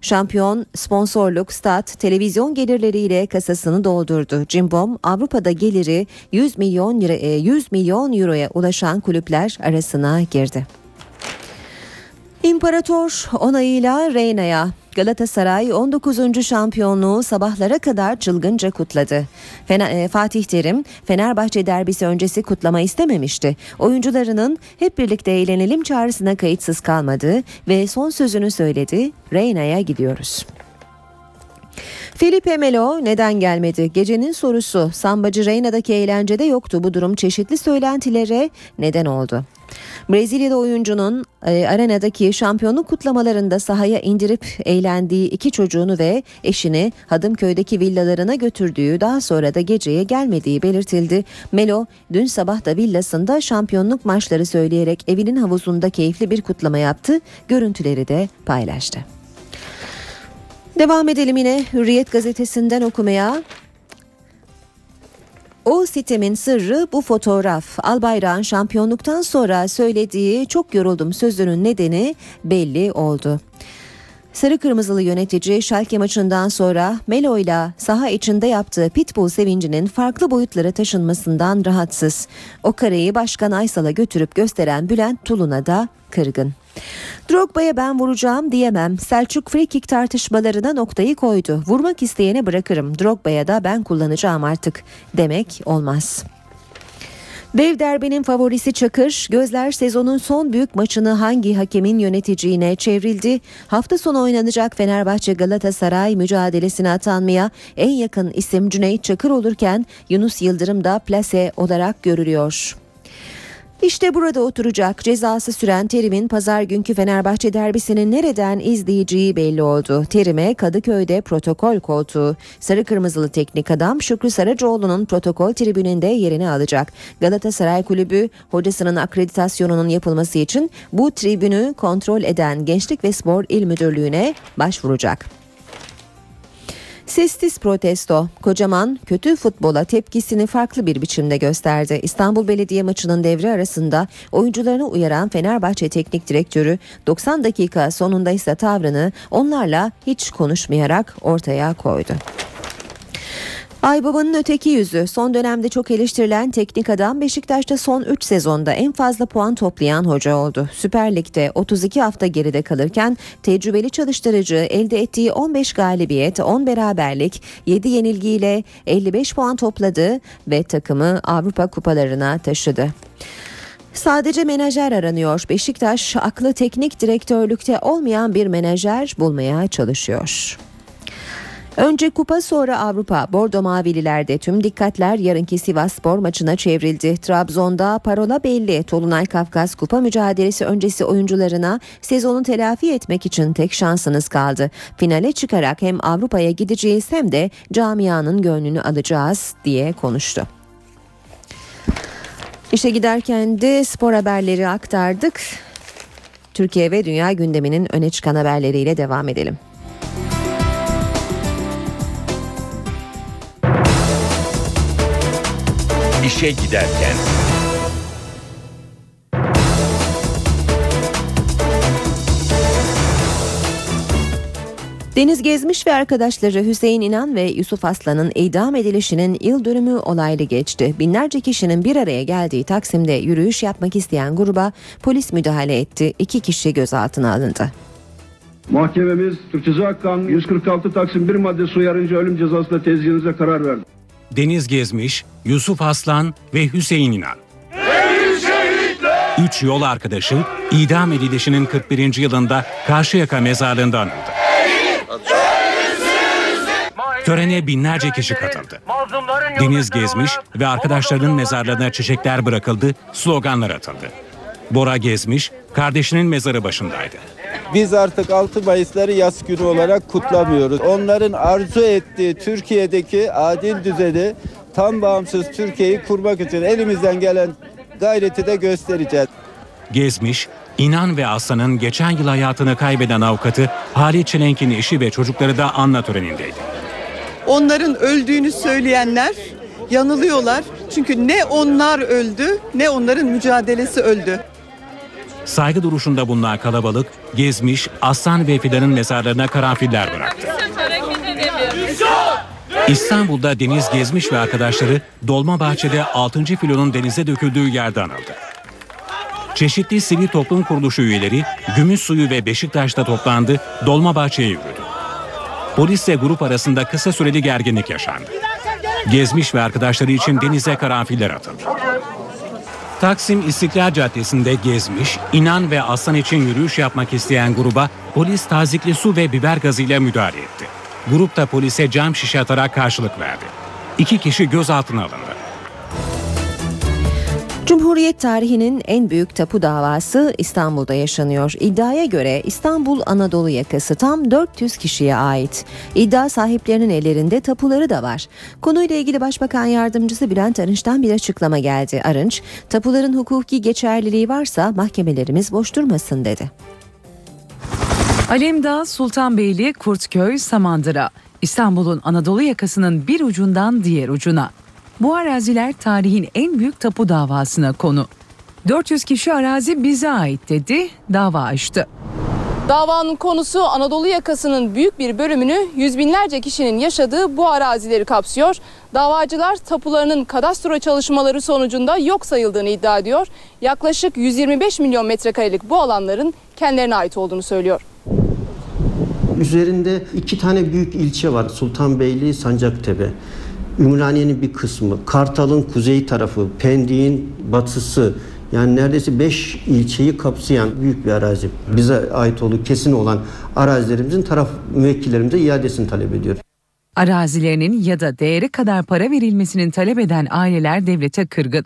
Şampiyon sponsorluk, stat, televizyon gelirleriyle kasasını doldurdu. Cimbom Avrupa'da geliri 100 milyon lira 100 milyon euroya ulaşan kulüpler arasına girdi. İmparator onayıyla Reyna'ya Galatasaray 19. şampiyonluğu sabahlara kadar çılgınca kutladı. Fena, e, Fatih Terim Fenerbahçe derbisi öncesi kutlama istememişti. Oyuncularının hep birlikte eğlenelim çağrısına kayıtsız kalmadı ve son sözünü söyledi. Reyna'ya gidiyoruz. Felipe Melo neden gelmedi? Gecenin sorusu Sambacı Reyna'daki eğlencede yoktu. Bu durum çeşitli söylentilere neden oldu. Brezilya'da oyuncunun e, arenadaki şampiyonluk kutlamalarında sahaya indirip eğlendiği iki çocuğunu ve eşini Hadımköy'deki villalarına götürdüğü daha sonra da geceye gelmediği belirtildi. Melo dün sabah da villasında şampiyonluk maçları söyleyerek evinin havuzunda keyifli bir kutlama yaptı. Görüntüleri de paylaştı. Devam edelim yine Hürriyet gazetesinden okumaya. O sitemin sırrı bu fotoğraf. Albayrak'ın şampiyonluktan sonra söylediği çok yoruldum sözünün nedeni belli oldu. Sarı Kırmızılı yönetici Schalke maçından sonra Melo ile saha içinde yaptığı pitbull sevincinin farklı boyutlara taşınmasından rahatsız. O kareyi Başkan Aysal'a götürüp gösteren Bülent Tulun'a da kırgın. Drogba'ya ben vuracağım diyemem. Selçuk frikik tartışmalarına noktayı koydu. Vurmak isteyene bırakırım. Drogba'ya da ben kullanacağım artık demek olmaz. Dev derbinin favorisi Çakır, gözler sezonun son büyük maçını hangi hakemin yöneteceğine çevrildi. Hafta sonu oynanacak Fenerbahçe Galatasaray mücadelesine atanmaya en yakın isim Cüneyt Çakır olurken Yunus Yıldırım da plase olarak görülüyor. İşte burada oturacak cezası süren Terim'in pazar günkü Fenerbahçe derbisinin nereden izleyeceği belli oldu. Terim'e Kadıköy'de protokol koltuğu. Sarı kırmızılı teknik adam Şükrü Saracoğlu'nun protokol tribününde yerini alacak. Galatasaray Kulübü hocasının akreditasyonunun yapılması için bu tribünü kontrol eden Gençlik ve Spor İl Müdürlüğü'ne başvuracak. Sessiz protesto. Kocaman kötü futbola tepkisini farklı bir biçimde gösterdi. İstanbul Belediye maçının devre arasında oyuncularını uyaran Fenerbahçe Teknik Direktörü 90 dakika sonunda ise tavrını onlarla hiç konuşmayarak ortaya koydu. Aybaba'nın öteki yüzü son dönemde çok eleştirilen teknik adam Beşiktaş'ta son 3 sezonda en fazla puan toplayan hoca oldu. Süper Lig'de 32 hafta geride kalırken tecrübeli çalıştırıcı elde ettiği 15 galibiyet, 10 beraberlik, 7 yenilgiyle 55 puan topladı ve takımı Avrupa kupalarına taşıdı. Sadece menajer aranıyor. Beşiktaş aklı teknik direktörlükte olmayan bir menajer bulmaya çalışıyor. Önce kupa sonra Avrupa. Bordo Mavililerde tüm dikkatler yarınki Sivas Spor maçına çevrildi. Trabzon'da parola belli. Tolunay Kafkas kupa mücadelesi öncesi oyuncularına sezonu telafi etmek için tek şansınız kaldı. Finale çıkarak hem Avrupa'ya gideceğiz hem de camianın gönlünü alacağız diye konuştu. İşe giderken de spor haberleri aktardık. Türkiye ve dünya gündeminin öne çıkan haberleriyle devam edelim. İşe giderken. Deniz Gezmiş ve arkadaşları Hüseyin İnan ve Yusuf Aslan'ın idam edilişinin yıl dönümü olaylı geçti. Binlerce kişinin bir araya geldiği Taksim'de yürüyüş yapmak isteyen gruba polis müdahale etti. İki kişi gözaltına alındı. Mahkememiz Türk Ceza Kanunu 146 Taksim 1 maddesi uyarınca ölüm cezasına tezgahınıza karar verdi. Deniz Gezmiş, Yusuf Aslan ve Hüseyin İnan. Üç yol arkadaşı idam edilişinin 41. yılında Karşıyaka mezarlığında anıldı. Törene binlerce kişi katıldı. Deniz Gezmiş ve arkadaşlarının mezarlarına çiçekler bırakıldı, sloganlar atıldı. Bora Gezmiş, kardeşinin mezarı başındaydı. Biz artık 6 Mayıs'ları yas günü olarak kutlamıyoruz. Onların arzu ettiği Türkiye'deki adil düzeni tam bağımsız Türkiye'yi kurmak için elimizden gelen gayreti de göstereceğiz. Gezmiş, İnan ve Aslan'ın geçen yıl hayatını kaybeden avukatı Halit Çelenk'in eşi ve çocukları da anla törenindeydi. Onların öldüğünü söyleyenler yanılıyorlar. Çünkü ne onlar öldü ne onların mücadelesi öldü. Saygı duruşunda bulunan kalabalık gezmiş, Aslan ve Fidan'ın mezarlarına karanfiller bıraktı. İstanbul'da Deniz Gezmiş ve arkadaşları Dolmabahçe'de 6. filonun denize döküldüğü yerde anıldı. Çeşitli sivil toplum kuruluşu üyeleri Gümüşsuyu ve Beşiktaş'ta toplandı, Dolmabahçe'ye yürüdü. Polisle grup arasında kısa süreli gerginlik yaşandı. Gezmiş ve arkadaşları için denize karanfiller atıldı. Taksim İstiklal Caddesi'nde gezmiş, inan ve aslan için yürüyüş yapmak isteyen gruba polis tazikli su ve biber gazıyla müdahale etti. Grup da polise cam şişe atarak karşılık verdi. İki kişi gözaltına alındı. Cumhuriyet tarihinin en büyük tapu davası İstanbul'da yaşanıyor. İddiaya göre İstanbul Anadolu yakası tam 400 kişiye ait. İddia sahiplerinin ellerinde tapuları da var. Konuyla ilgili Başbakan Yardımcısı Bülent Arınç'tan bir açıklama geldi. Arınç, tapuların hukuki geçerliliği varsa mahkemelerimiz boş durmasın dedi. Alemdağ, Sultanbeyli, Kurtköy, Samandıra. İstanbul'un Anadolu yakasının bir ucundan diğer ucuna. Bu araziler tarihin en büyük tapu davasına konu. 400 kişi arazi bize ait dedi, dava açtı. Davanın konusu Anadolu yakasının büyük bir bölümünü yüz binlerce kişinin yaşadığı bu arazileri kapsıyor. Davacılar tapularının kadastro çalışmaları sonucunda yok sayıldığını iddia ediyor. Yaklaşık 125 milyon metrekarelik bu alanların kendilerine ait olduğunu söylüyor. Üzerinde iki tane büyük ilçe var. Sultanbeyli, Sancaktepe. Ümraniye'nin bir kısmı, Kartal'ın kuzey tarafı, Pendik'in batısı, yani neredeyse 5 ilçeyi kapsayan büyük bir arazi. Bize ait olduğu kesin olan arazilerimizin taraf müvekkillerimize iadesini talep ediyor. Arazilerinin ya da değeri kadar para verilmesinin talep eden aileler devlete kırgın.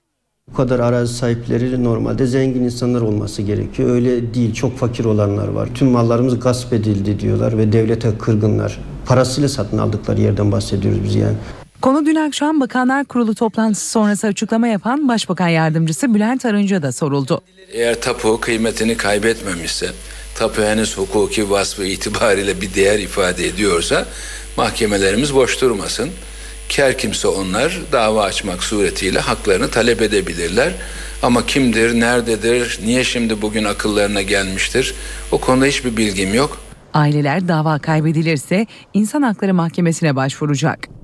Bu kadar arazi sahipleri normalde zengin insanlar olması gerekiyor. Öyle değil. Çok fakir olanlar var. Tüm mallarımız gasp edildi diyorlar ve devlete kırgınlar. Parasıyla satın aldıkları yerden bahsediyoruz biz yani. Konu dün akşam Bakanlar Kurulu toplantısı sonrası açıklama yapan Başbakan Yardımcısı Bülent Arınç'a da soruldu. Eğer tapu kıymetini kaybetmemişse, tapu henüz hukuki vasfı itibariyle bir değer ifade ediyorsa mahkemelerimiz boş durmasın. Ker kimse onlar dava açmak suretiyle haklarını talep edebilirler. Ama kimdir, nerededir, niye şimdi bugün akıllarına gelmiştir o konuda hiçbir bilgim yok. Aileler dava kaybedilirse İnsan Hakları Mahkemesi'ne başvuracak.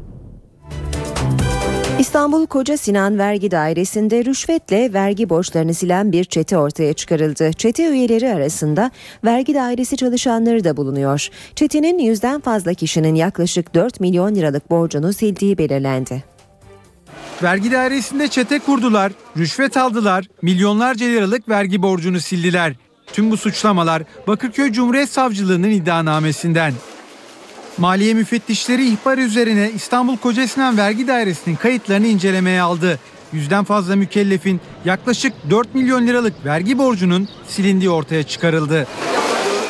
İstanbul Koca Sinan Vergi Dairesi'nde rüşvetle vergi borçlarını silen bir çete ortaya çıkarıldı. Çete üyeleri arasında vergi dairesi çalışanları da bulunuyor. Çetenin yüzden fazla kişinin yaklaşık 4 milyon liralık borcunu sildiği belirlendi. Vergi dairesinde çete kurdular, rüşvet aldılar, milyonlarca liralık vergi borcunu sildiler. Tüm bu suçlamalar Bakırköy Cumhuriyet Savcılığı'nın iddianamesinden. Maliye müfettişleri ihbar üzerine İstanbul Kocasinan Vergi Dairesi'nin kayıtlarını incelemeye aldı. Yüzden fazla mükellefin yaklaşık 4 milyon liralık vergi borcunun silindiği ortaya çıkarıldı.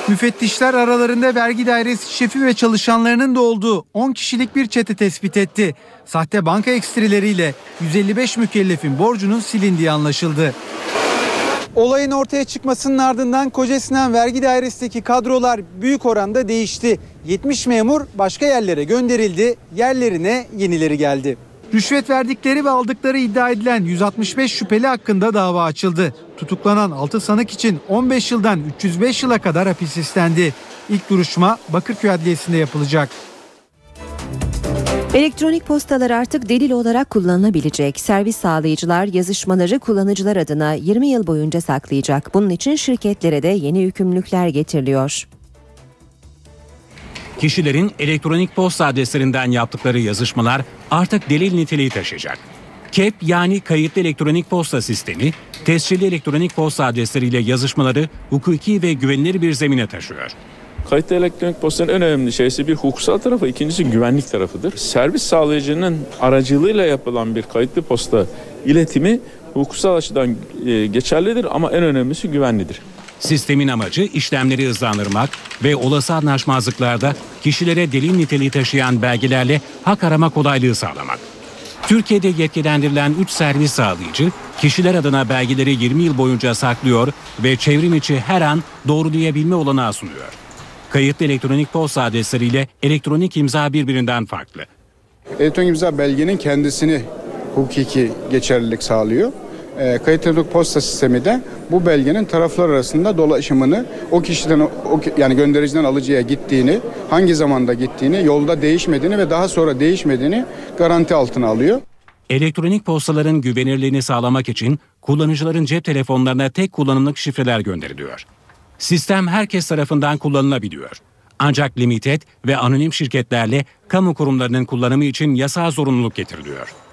Müfettişler aralarında vergi dairesi şefi ve çalışanlarının da olduğu 10 kişilik bir çete tespit etti. Sahte banka ekstrileriyle 155 mükellefin borcunun silindiği anlaşıldı. Olayın ortaya çıkmasının ardından Kocasinan Vergi Dairesi'ndeki kadrolar büyük oranda değişti. 70 memur başka yerlere gönderildi, yerlerine yenileri geldi. Rüşvet verdikleri ve aldıkları iddia edilen 165 şüpheli hakkında dava açıldı. Tutuklanan 6 sanık için 15 yıldan 305 yıla kadar hapis istendi. İlk duruşma Bakırköy Adliyesi'nde yapılacak. Elektronik postalar artık delil olarak kullanılabilecek. Servis sağlayıcılar yazışmaları kullanıcılar adına 20 yıl boyunca saklayacak. Bunun için şirketlere de yeni yükümlülükler getiriliyor. Kişilerin elektronik posta adreslerinden yaptıkları yazışmalar artık delil niteliği taşıyacak. KEP yani kayıtlı elektronik posta sistemi, tescilli elektronik posta adresleriyle yazışmaları hukuki ve güvenilir bir zemine taşıyor. Kayıtlı elektronik postanın en önemli şeysi bir hukuksal tarafı, ikincisi güvenlik tarafıdır. Servis sağlayıcının aracılığıyla yapılan bir kayıtlı posta iletimi hukuksal açıdan e, geçerlidir ama en önemlisi güvenlidir. Sistemin amacı işlemleri hızlandırmak ve olası anlaşmazlıklarda kişilere delil niteliği taşıyan belgelerle hak arama kolaylığı sağlamak. Türkiye'de yetkilendirilen 3 servis sağlayıcı kişiler adına belgeleri 20 yıl boyunca saklıyor ve çevrim içi her an doğrulayabilme olanağı sunuyor. Kayıtlı elektronik posta adresleriyle elektronik imza birbirinden farklı. Elektronik imza belgenin kendisini hukuki geçerlilik sağlıyor. E, kayıt elektronik posta sistemi de bu belgenin taraflar arasında dolaşımını o kişiden o, yani göndericiden alıcıya gittiğini, hangi zamanda gittiğini, yolda değişmediğini ve daha sonra değişmediğini garanti altına alıyor. Elektronik postaların güvenirliğini sağlamak için kullanıcıların cep telefonlarına tek kullanımlık şifreler gönderiliyor. Sistem herkes tarafından kullanılabiliyor. Ancak limited ve anonim şirketlerle kamu kurumlarının kullanımı için yasal zorunluluk getiriliyor.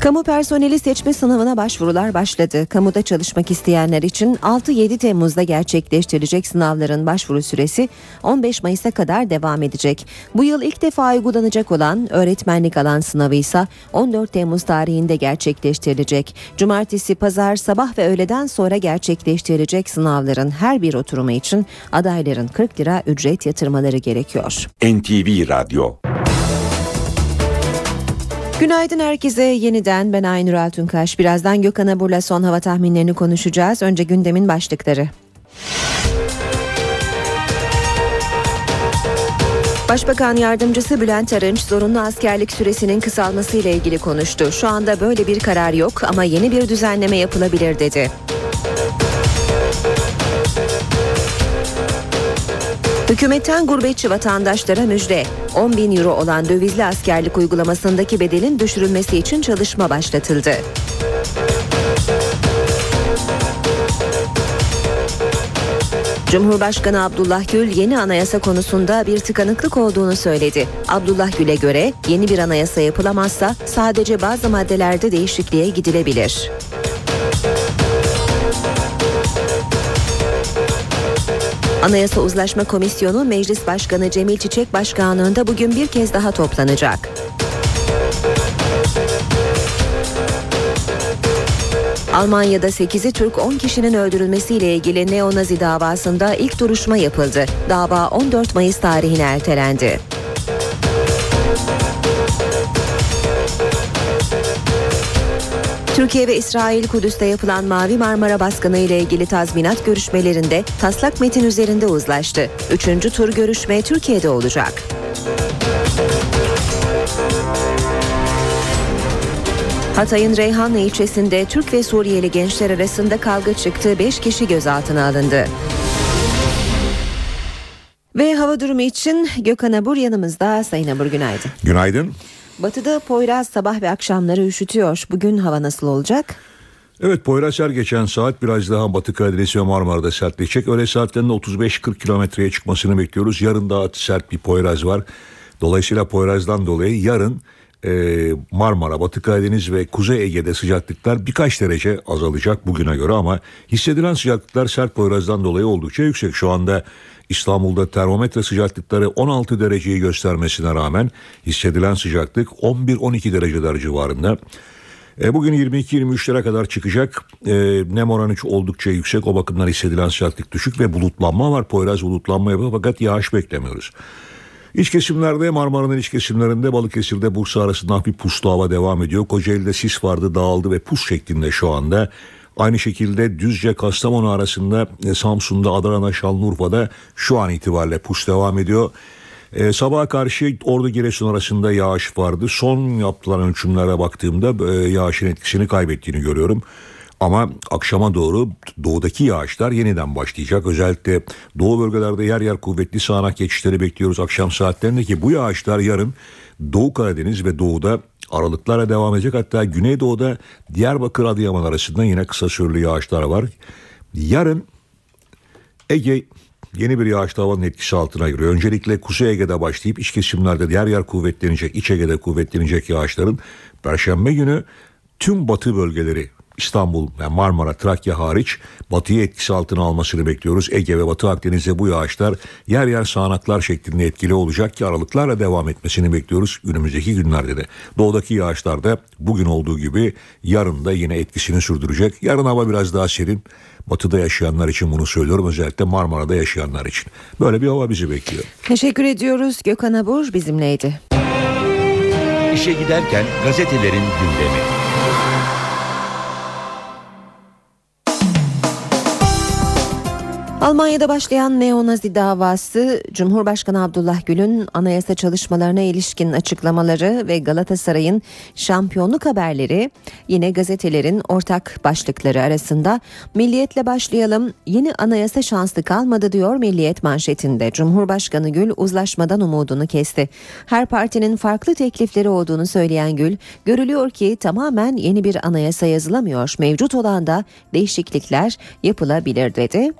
Kamu personeli seçme sınavına başvurular başladı. Kamuda çalışmak isteyenler için 6-7 Temmuz'da gerçekleştirilecek sınavların başvuru süresi 15 Mayıs'a kadar devam edecek. Bu yıl ilk defa uygulanacak olan öğretmenlik alan sınavı ise 14 Temmuz tarihinde gerçekleştirilecek. Cumartesi, pazar, sabah ve öğleden sonra gerçekleştirilecek sınavların her bir oturumu için adayların 40 lira ücret yatırmaları gerekiyor. NTV Radyo Günaydın herkese yeniden ben Aynur Altunkaş. Birazdan Gökhan Abur'la son hava tahminlerini konuşacağız. Önce gündemin başlıkları. Başbakan Yardımcısı Bülent Arınç zorunlu askerlik süresinin kısalması ile ilgili konuştu. Şu anda böyle bir karar yok ama yeni bir düzenleme yapılabilir dedi. Hükümetten gurbetçi vatandaşlara müjde. 10 bin euro olan dövizli askerlik uygulamasındaki bedelin düşürülmesi için çalışma başlatıldı. Cumhurbaşkanı Abdullah Gül yeni anayasa konusunda bir tıkanıklık olduğunu söyledi. Abdullah Gül'e göre yeni bir anayasa yapılamazsa sadece bazı maddelerde değişikliğe gidilebilir. Anayasa Uzlaşma Komisyonu Meclis Başkanı Cemil Çiçek Başkanlığında bugün bir kez daha toplanacak. Almanya'da 8'i Türk 10 kişinin öldürülmesiyle ilgili neonazi davasında ilk duruşma yapıldı. Dava 14 Mayıs tarihine ertelendi. Türkiye ve İsrail Kudüs'te yapılan Mavi Marmara baskını ile ilgili tazminat görüşmelerinde taslak metin üzerinde uzlaştı. Üçüncü tur görüşme Türkiye'de olacak. Hatay'ın Reyhanlı ilçesinde Türk ve Suriyeli gençler arasında kavga çıktı. 5 kişi gözaltına alındı. Ve hava durumu için Gökhan Abur yanımızda. Sayın Abur günaydın. Günaydın. Batıda Poyraz sabah ve akşamları üşütüyor. Bugün hava nasıl olacak? Evet Poyraz her geçen saat biraz daha Batı Karadeniz ve Marmara'da sertleşecek. Öğle saatlerinde 35-40 kilometreye çıkmasını bekliyoruz. Yarın daha sert bir Poyraz var. Dolayısıyla Poyraz'dan dolayı yarın e, Marmara, Batı Karadeniz ve Kuzey Ege'de sıcaklıklar birkaç derece azalacak bugüne göre ama hissedilen sıcaklıklar sert Poyraz'dan dolayı oldukça yüksek. Şu anda İstanbul'da termometre sıcaklıkları 16 dereceyi göstermesine rağmen hissedilen sıcaklık 11-12 dereceler civarında. E, bugün 22-23'lere kadar çıkacak. E, nem oranı oldukça yüksek. O bakımdan hissedilen sıcaklık düşük ve bulutlanma var. Poyraz bulutlanma yapıyor fakat yağış beklemiyoruz. İç kesimlerde Marmara'nın iç kesimlerinde Balıkesir'de Bursa arasında hafif puslu hava devam ediyor. Kocaeli'de sis vardı dağıldı ve pus şeklinde şu anda. Aynı şekilde Düzce Kastamonu arasında e, Samsun'da Adana Şanlıurfa'da şu an itibariyle pus devam ediyor. E, sabaha karşı Ordu Giresun arasında yağış vardı. Son yapılan ölçümlere baktığımda e, yağışın etkisini kaybettiğini görüyorum. Ama akşama doğru doğudaki yağışlar yeniden başlayacak. Özellikle doğu bölgelerde yer yer kuvvetli sağanak geçişleri bekliyoruz akşam saatlerinde ki bu yağışlar yarın Doğu Karadeniz ve doğuda aralıklarla devam edecek. Hatta Güneydoğu'da Diyarbakır Adıyaman arasında yine kısa süreli yağışlar var. Yarın Ege yeni bir yağışlı havanın etkisi altına giriyor. Öncelikle Kuzey Ege'de başlayıp iç kesimlerde diğer yer kuvvetlenecek, iç Ege'de kuvvetlenecek yağışların Perşembe günü tüm batı bölgeleri İstanbul ve Marmara, Trakya hariç batıyı etkisi altına almasını bekliyoruz. Ege ve Batı Akdeniz'de bu yağışlar yer yer sağanaklar şeklinde etkili olacak ki aralıklarla devam etmesini bekliyoruz önümüzdeki günlerde de. Doğudaki yağışlar da bugün olduğu gibi yarın da yine etkisini sürdürecek. Yarın hava biraz daha serin. Batıda yaşayanlar için bunu söylüyorum özellikle Marmara'da yaşayanlar için. Böyle bir hava bizi bekliyor. Teşekkür ediyoruz. Gökhan Abur bizimleydi. İşe giderken gazetelerin gündemi. Almanya'da başlayan neonazi davası Cumhurbaşkanı Abdullah Gül'ün anayasa çalışmalarına ilişkin açıklamaları ve Galatasaray'ın şampiyonluk haberleri yine gazetelerin ortak başlıkları arasında. Milliyetle başlayalım. Yeni anayasa şanslı kalmadı diyor Milliyet manşetinde. Cumhurbaşkanı Gül uzlaşmadan umudunu kesti. Her partinin farklı teklifleri olduğunu söyleyen Gül, görülüyor ki tamamen yeni bir anayasa yazılamıyor. Mevcut olan da değişiklikler yapılabilir dedi.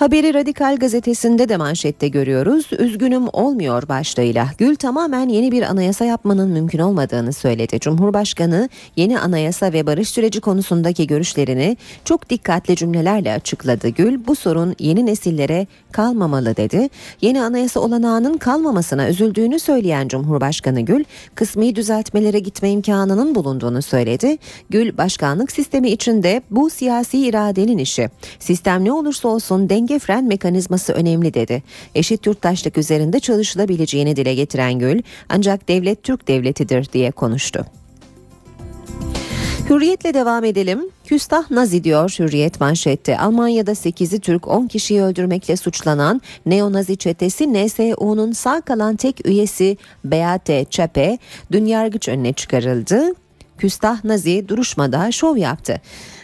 Haberi Radikal gazetesinde de manşette görüyoruz. Üzgünüm olmuyor başlığıyla. Gül tamamen yeni bir anayasa yapmanın mümkün olmadığını söyledi. Cumhurbaşkanı yeni anayasa ve barış süreci konusundaki görüşlerini çok dikkatli cümlelerle açıkladı. Gül bu sorun yeni nesillere kalmamalı dedi. Yeni anayasa olanağının kalmamasına üzüldüğünü söyleyen Cumhurbaşkanı Gül kısmi düzeltmelere gitme imkanının bulunduğunu söyledi. Gül başkanlık sistemi içinde bu siyasi iradenin işi. Sistem ne olursa olsun denge fren mekanizması önemli dedi. Eşit yurttaşlık üzerinde çalışılabileceğini dile getiren Gül ancak devlet Türk devletidir diye konuştu. Hürriyetle devam edelim. Küstah Nazi diyor Hürriyet manşette. Almanya'da 8'i Türk 10 kişiyi öldürmekle suçlanan Neonazi çetesi NSU'nun sağ kalan tek üyesi Beate Çape dün yargıç önüne çıkarıldı. Küstah Nazi duruşmada şov yaptı.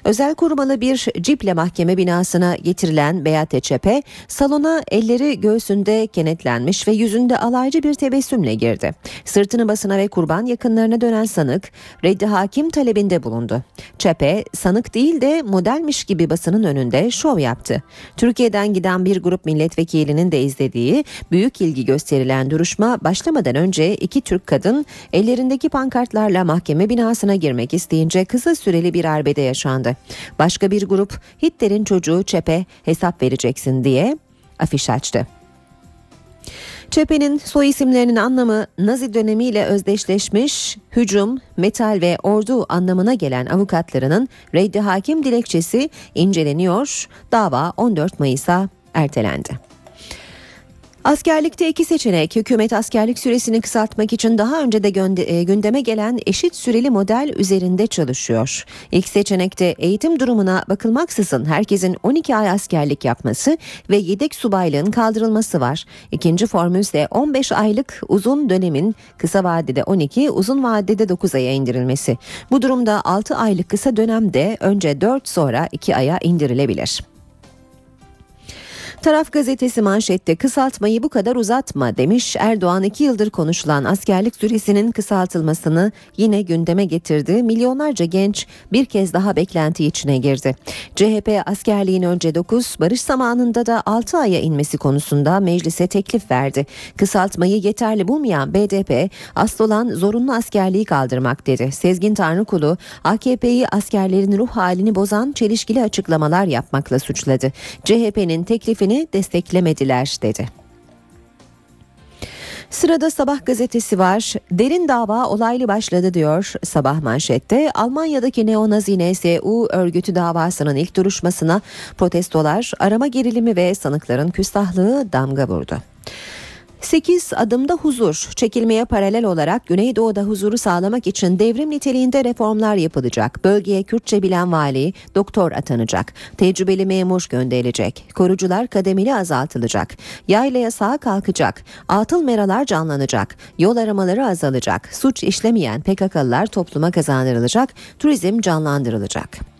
Özel korumalı bir ciple mahkeme binasına getirilen Beate Çepe salona elleri göğsünde kenetlenmiş ve yüzünde alaycı bir tebessümle girdi. Sırtını basına ve kurban yakınlarına dönen sanık reddi hakim talebinde bulundu. Çepe sanık değil de modelmiş gibi basının önünde şov yaptı. Türkiye'den giden bir grup milletvekilinin de izlediği büyük ilgi gösterilen duruşma başlamadan önce iki Türk kadın ellerindeki pankartlarla mahkeme binasına girmek isteyince kısa süreli bir arbede yaşandı. Başka bir grup Hitler'in çocuğu Çepe hesap vereceksin diye afiş açtı. Çepe'nin soy isimlerinin anlamı Nazi dönemiyle özdeşleşmiş, hücum, metal ve ordu anlamına gelen avukatlarının reddi hakim dilekçesi inceleniyor. Dava 14 Mayıs'a ertelendi. Askerlikte iki seçenek. Hükümet askerlik süresini kısaltmak için daha önce de e, gündeme gelen eşit süreli model üzerinde çalışıyor. İlk seçenekte eğitim durumuna bakılmaksızın herkesin 12 ay askerlik yapması ve yedek subaylığın kaldırılması var. İkinci formül ise 15 aylık uzun dönemin kısa vadede 12, uzun vadede 9 aya indirilmesi. Bu durumda 6 aylık kısa dönemde önce 4 sonra 2 aya indirilebilir. Taraf gazetesi manşette kısaltmayı bu kadar uzatma demiş. Erdoğan iki yıldır konuşulan askerlik süresinin kısaltılmasını yine gündeme getirdi. Milyonlarca genç bir kez daha beklenti içine girdi. CHP askerliğin önce 9, barış zamanında da 6 aya inmesi konusunda meclise teklif verdi. Kısaltmayı yeterli bulmayan BDP asıl olan zorunlu askerliği kaldırmak dedi. Sezgin Tanrıkulu AKP'yi askerlerin ruh halini bozan çelişkili açıklamalar yapmakla suçladı. CHP'nin teklifini desteklemediler dedi. Sırada Sabah gazetesi var. Derin dava olaylı başladı diyor Sabah manşette. Almanya'daki neonazi NSU örgütü davasının ilk duruşmasına protestolar, arama gerilimi ve sanıkların küstahlığı damga vurdu. 8 adımda huzur çekilmeye paralel olarak Güneydoğu'da huzuru sağlamak için devrim niteliğinde reformlar yapılacak. Bölgeye Kürtçe bilen vali, doktor atanacak. Tecrübeli memur gönderilecek. Korucular kademeli azaltılacak. Yayla yasağı kalkacak. Atıl meralar canlanacak. Yol aramaları azalacak. Suç işlemeyen PKK'lılar topluma kazandırılacak. Turizm canlandırılacak.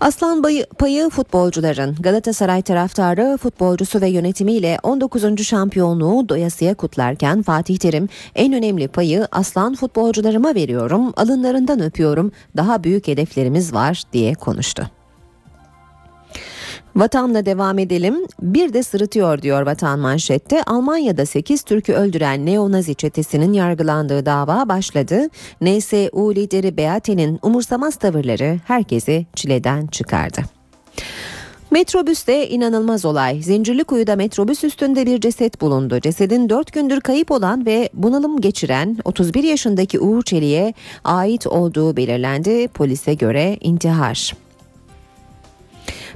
Aslan payı futbolcuların Galatasaray taraftarı futbolcusu ve yönetimiyle 19. şampiyonluğu doyasıya kutlarken Fatih Terim en önemli payı aslan futbolcularıma veriyorum alınlarından öpüyorum daha büyük hedeflerimiz var diye konuştu. Vatanla devam edelim. Bir de sırıtıyor diyor vatan manşette. Almanya'da 8 Türk'ü öldüren neonazi çetesinin yargılandığı dava başladı. NSU lideri Beate'nin umursamaz tavırları herkesi çileden çıkardı. Metrobüste inanılmaz olay. Zincirlikuyu'da metrobüs üstünde bir ceset bulundu. Cesedin 4 gündür kayıp olan ve bunalım geçiren 31 yaşındaki Uğur Çelik'e ait olduğu belirlendi. Polise göre intihar.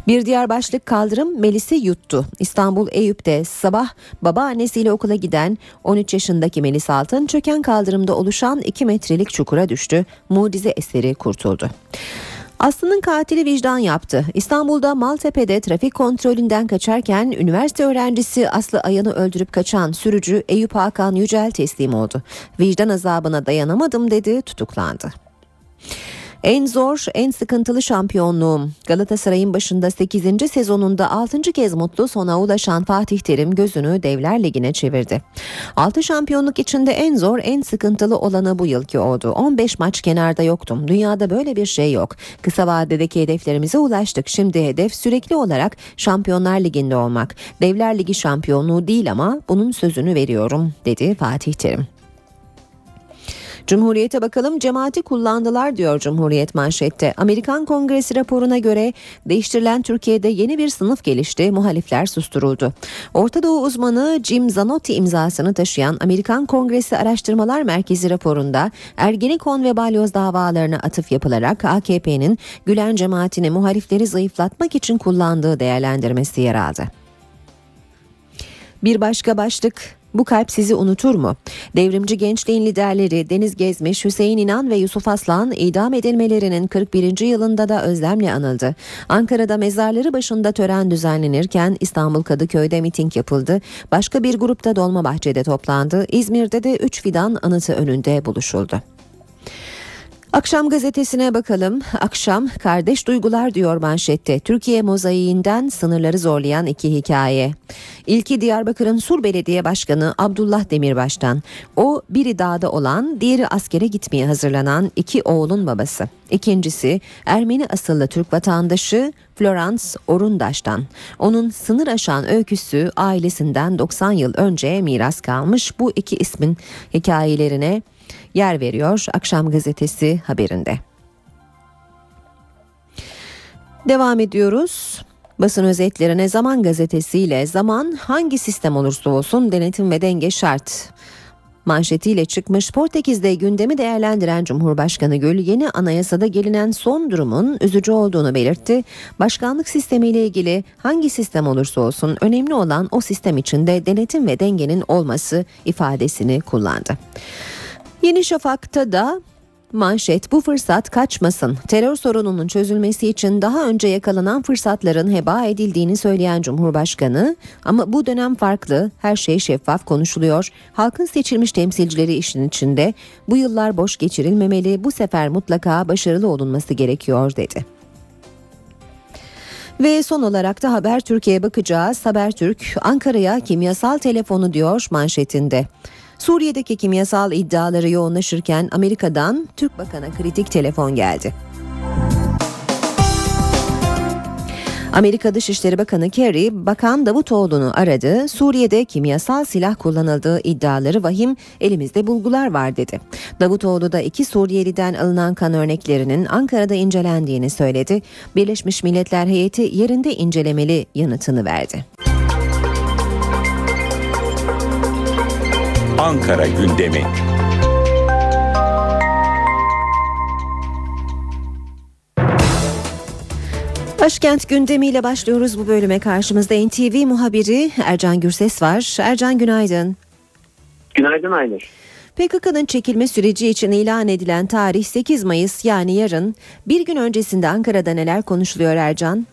Bir diğer başlık kaldırım Melis'i yuttu. İstanbul Eyüp'te sabah babaannesiyle okula giden 13 yaşındaki Melis Altın çöken kaldırımda oluşan 2 metrelik çukura düştü. Mucize eseri kurtuldu. Aslı'nın katili vicdan yaptı. İstanbul'da Maltepe'de trafik kontrolünden kaçarken üniversite öğrencisi Aslı Ayan'ı öldürüp kaçan sürücü Eyüp Hakan Yücel teslim oldu. Vicdan azabına dayanamadım dedi, tutuklandı. En zor, en sıkıntılı şampiyonluğum. Galatasaray'ın başında 8. sezonunda 6. kez mutlu sona ulaşan Fatih Terim gözünü Devler Ligi'ne çevirdi. 6 şampiyonluk içinde en zor, en sıkıntılı olanı bu yılki oldu. 15 maç kenarda yoktum. Dünyada böyle bir şey yok. Kısa vadedeki hedeflerimize ulaştık. Şimdi hedef sürekli olarak Şampiyonlar Ligi'nde olmak. Devler Ligi şampiyonluğu değil ama bunun sözünü veriyorum dedi Fatih Terim. Cumhuriyete bakalım cemaati kullandılar diyor Cumhuriyet manşette. Amerikan Kongresi raporuna göre değiştirilen Türkiye'de yeni bir sınıf gelişti. Muhalifler susturuldu. Orta Doğu uzmanı Jim Zanotti imzasını taşıyan Amerikan Kongresi Araştırmalar Merkezi raporunda Ergenekon ve balyoz davalarına atıf yapılarak AKP'nin Gülen cemaatini muhalifleri zayıflatmak için kullandığı değerlendirmesi yer aldı. Bir başka başlık bu kalp sizi unutur mu? Devrimci gençliğin liderleri Deniz Gezmiş, Hüseyin İnan ve Yusuf Aslan idam edilmelerinin 41. yılında da özlemle anıldı. Ankara'da mezarları başında tören düzenlenirken İstanbul Kadıköy'de miting yapıldı. Başka bir grupta Dolmabahçe'de toplandı. İzmir'de de 3 fidan anıtı önünde buluşuldu. Akşam gazetesine bakalım. Akşam kardeş duygular diyor manşette. Türkiye mozaiğinden sınırları zorlayan iki hikaye. İlki Diyarbakır'ın Sur Belediye Başkanı Abdullah Demirbaş'tan. O biri dağda olan, diğeri askere gitmeye hazırlanan iki oğlun babası. İkincisi Ermeni asıllı Türk vatandaşı Florence Orundaş'tan. Onun sınır aşan öyküsü ailesinden 90 yıl önce miras kalmış. Bu iki ismin hikayelerine yer veriyor Akşam Gazetesi haberinde. Devam ediyoruz. Basın özetlerine Zaman gazetesiyle zaman hangi sistem olursa olsun denetim ve denge şart. Manşetiyle çıkmış Portekiz'de gündemi değerlendiren Cumhurbaşkanı Gül yeni anayasada gelinen son durumun üzücü olduğunu belirtti. Başkanlık sistemiyle ilgili hangi sistem olursa olsun önemli olan o sistem içinde denetim ve dengenin olması ifadesini kullandı. Yeni Şafak'ta da Manşet bu fırsat kaçmasın. Terör sorununun çözülmesi için daha önce yakalanan fırsatların heba edildiğini söyleyen Cumhurbaşkanı ama bu dönem farklı, her şey şeffaf konuşuluyor. Halkın seçilmiş temsilcileri işin içinde. Bu yıllar boş geçirilmemeli, bu sefer mutlaka başarılı olunması gerekiyor dedi. Ve son olarak da Haber Türkiye'ye bakacağız. Habertürk Ankara'ya kimyasal telefonu diyor manşetinde. Suriye'deki kimyasal iddiaları yoğunlaşırken Amerika'dan Türk Bakan'a kritik telefon geldi. Amerika Dışişleri Bakanı Kerry, Bakan Davutoğlu'nu aradı. Suriye'de kimyasal silah kullanıldığı iddiaları vahim, elimizde bulgular var dedi. Davutoğlu da iki Suriyeliden alınan kan örneklerinin Ankara'da incelendiğini söyledi. Birleşmiş Milletler heyeti yerinde incelemeli yanıtını verdi. Ankara gündemi. Başkent gündemiyle başlıyoruz bu bölüme karşımızda NTV muhabiri Ercan Gürses var. Ercan günaydın. Günaydın Aynur. PKK'nın çekilme süreci için ilan edilen tarih 8 Mayıs yani yarın. Bir gün öncesinde Ankara'da neler konuşuluyor Ercan?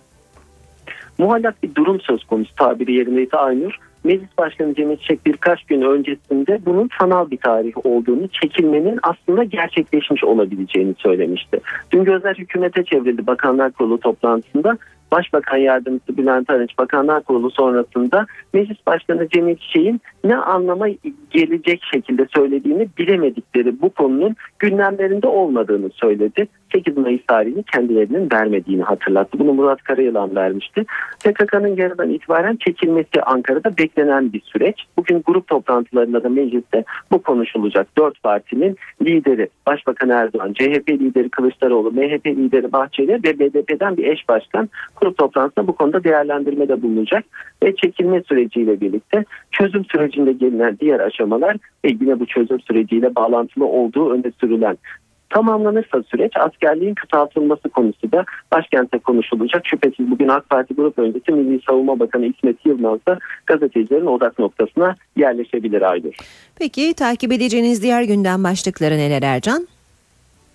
Muhallak bir durum söz konusu tabiri yerindeyse Aynur. Meclis Başkanı Cemil Çiçek birkaç gün öncesinde bunun sanal bir tarih olduğunu, çekilmenin aslında gerçekleşmiş olabileceğini söylemişti. Dün gözler hükümete çevrildi Bakanlar Kurulu toplantısında. Başbakan Yardımcısı Bülent Arınç Bakanlar Kurulu sonrasında Meclis Başkanı Cemil Çiçek'in ne anlama gelecek şekilde söylediğini bilemedikleri bu konunun gündemlerinde olmadığını söyledi. 8 Mayıs tarihini kendilerinin vermediğini hatırlattı. Bunu Murat Karayılan vermişti. PKK'nın yarından itibaren çekilmesi Ankara'da beklenen bir süreç. Bugün grup toplantılarında da mecliste bu konuşulacak. Dört partinin lideri Başbakan Erdoğan, CHP lideri Kılıçdaroğlu, MHP lideri Bahçeli ve BDP'den bir eş başkan grup toplantısında bu konuda değerlendirmede bulunacak. Ve çekilme süreciyle birlikte çözüm sürecinde gelinen diğer aşamalar ve yine bu çözüm süreciyle bağlantılı olduğu öne sürülen Tamamlanırsa süreç askerliğin kısaltılması konusu da başkentte konuşulacak. Şüphesiz bugün AK Parti Grup Öncesi Milli Savunma Bakanı İsmet Yılmaz da gazetecilerin odak noktasına yerleşebilir Aydır. Peki takip edeceğiniz diğer gündem başlıkları neler Ercan?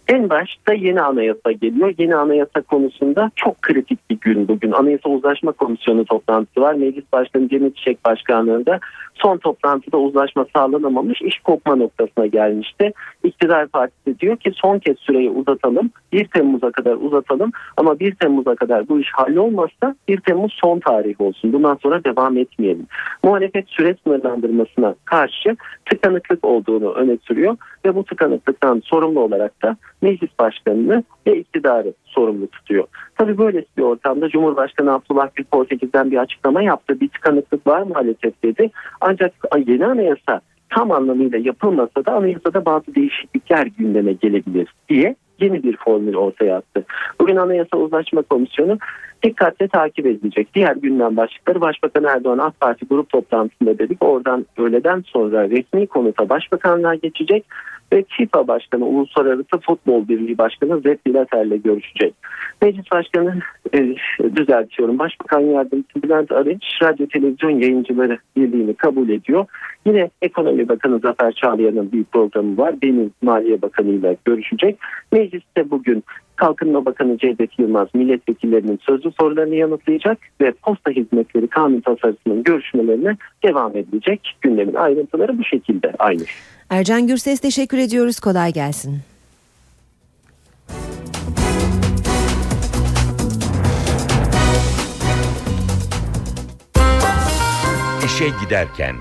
En başta yeni anayasa geliyor. Yeni anayasa konusunda çok kritik bir gün bugün. Anayasa Uzlaşma Komisyonu toplantısı var. Meclis Başkanı Cemil Çiçek Başkanlığı'nda son toplantıda uzlaşma sağlanamamış iş kopma noktasına gelmişti. İktidar Partisi diyor ki son kez süreyi uzatalım. 1 Temmuz'a kadar uzatalım ama 1 Temmuz'a kadar bu iş hallolmazsa 1 Temmuz son tarih olsun. Bundan sonra devam etmeyelim. Muhalefet süre sınırlandırmasına karşı tıkanıklık olduğunu öne sürüyor ve bu tıkanıklıktan sorumlu olarak da meclis başkanını ve iktidarı sorumlu tutuyor. Tabii böyle bir ortamda Cumhurbaşkanı Abdullah Gül Portekiz'den bir açıklama yaptı. Bir tıkanıklık var maalesef dedi. Ancak yeni anayasa tam anlamıyla yapılmasa da anayasada bazı değişiklikler gündeme gelebilir diye yeni bir formül ortaya attı. Bugün Anayasa Uzlaşma Komisyonu dikkatle takip edilecek. Diğer gündem başlıkları Başbakan Erdoğan AK Parti grup toplantısında dedik. Oradan öğleden sonra resmi konuta başbakanlığa geçecek ve FIFA Başkanı Uluslararası Futbol Birliği Başkanı Zed Bilater'le görüşecek. Meclis Başkanı e, düzeltiyorum. Başbakan Yardımcısı Bülent Arınç Radyo Televizyon Yayıncıları Birliği'ni kabul ediyor. Yine Ekonomi Bakanı Zafer Çağlayan'ın bir programı var. Benim Maliye Bakanı ile görüşecek. Mecliste bugün Kalkınma Bakanı Cevdet Yılmaz milletvekillerinin sözlü sorularını yanıtlayacak ve posta hizmetleri kanun tasarısının görüşmelerine devam edilecek. Gündemin ayrıntıları bu şekilde aynı. Ercan Gürses teşekkür ediyoruz. Kolay gelsin. İşe giderken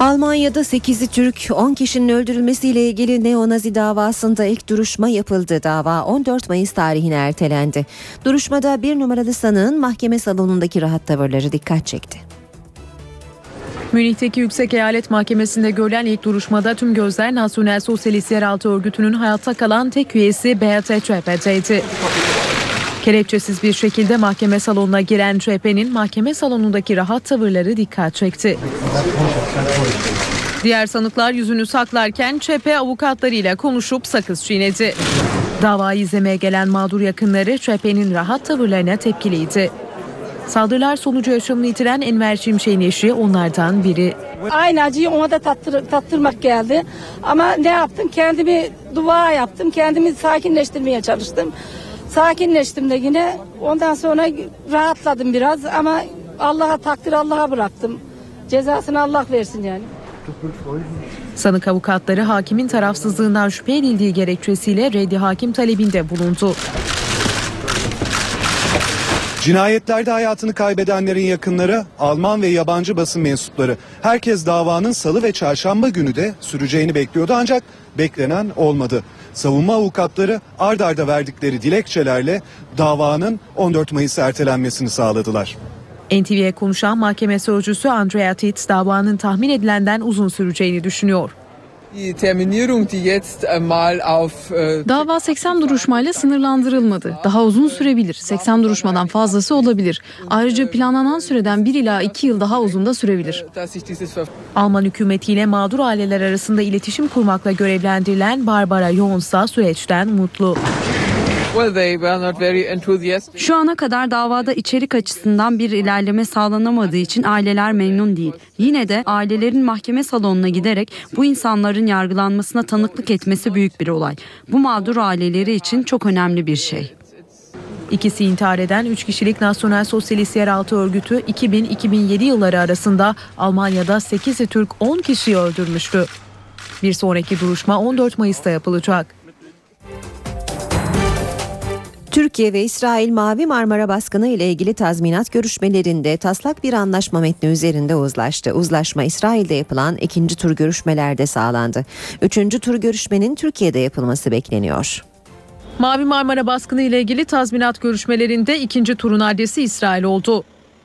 Almanya'da 8'i Türk 10 kişinin öldürülmesiyle ilgili neonazi davasında ilk duruşma yapıldı. Dava 14 Mayıs tarihine ertelendi. Duruşmada bir numaralı sanığın mahkeme salonundaki rahat tavırları dikkat çekti. Münih'teki Yüksek Eyalet Mahkemesi'nde görülen ilk duruşmada tüm gözler Nasyonel Sosyalist Yeraltı Örgütü'nün hayatta kalan tek üyesi Beate Zschäpe'deydi. Kelepçesiz bir şekilde mahkeme salonuna giren CHP'nin mahkeme salonundaki rahat tavırları dikkat çekti. Diğer sanıklar yüzünü saklarken CHP avukatlarıyla konuşup sakız çiğnedi. Davayı izlemeye gelen mağdur yakınları CHP'nin rahat tavırlarına tepkiliydi. Saldırılar sonucu yaşamını yitiren Enver Şimşek'in eşi onlardan biri. Aynı acıyı ona da tattır, tattırmak geldi. Ama ne yaptım? Kendimi dua yaptım. Kendimi sakinleştirmeye çalıştım. Sakinleştim de yine. Ondan sonra rahatladım biraz ama Allah'a takdir Allah'a bıraktım. Cezasını Allah versin yani. Sanık avukatları hakimin tarafsızlığından şüphe edildiği gerekçesiyle reddi hakim talebinde bulundu. Cinayetlerde hayatını kaybedenlerin yakınları, Alman ve yabancı basın mensupları. Herkes davanın salı ve çarşamba günü de süreceğini bekliyordu ancak beklenen olmadı. Savunma avukatları ard arda verdikleri dilekçelerle davanın 14 Mayıs ertelenmesini sağladılar. NTV'ye konuşan mahkeme sözcüsü Andrea Titz davanın tahmin edilenden uzun süreceğini düşünüyor. Dava 80 duruşmayla sınırlandırılmadı. Daha uzun sürebilir. 80 duruşmadan fazlası olabilir. Ayrıca planlanan süreden 1 ila 2 yıl daha uzun da sürebilir. Alman hükümetiyle mağdur aileler arasında iletişim kurmakla görevlendirilen Barbara Jones da süreçten mutlu. Şu ana kadar davada içerik açısından bir ilerleme sağlanamadığı için aileler memnun değil. Yine de ailelerin mahkeme salonuna giderek bu insanların yargılanmasına tanıklık etmesi büyük bir olay. Bu mağdur aileleri için çok önemli bir şey. İkisi intihar eden 3 kişilik Nasyonel Sosyalist Yeraltı Örgütü 2000-2007 yılları arasında Almanya'da 8'i Türk 10 kişiyi öldürmüştü. Bir sonraki duruşma 14 Mayıs'ta yapılacak. Türkiye ve İsrail Mavi Marmara baskını ile ilgili tazminat görüşmelerinde taslak bir anlaşma metni üzerinde uzlaştı. Uzlaşma İsrail'de yapılan ikinci tur görüşmelerde sağlandı. Üçüncü tur görüşmenin Türkiye'de yapılması bekleniyor. Mavi Marmara baskını ile ilgili tazminat görüşmelerinde ikinci turun adresi İsrail oldu.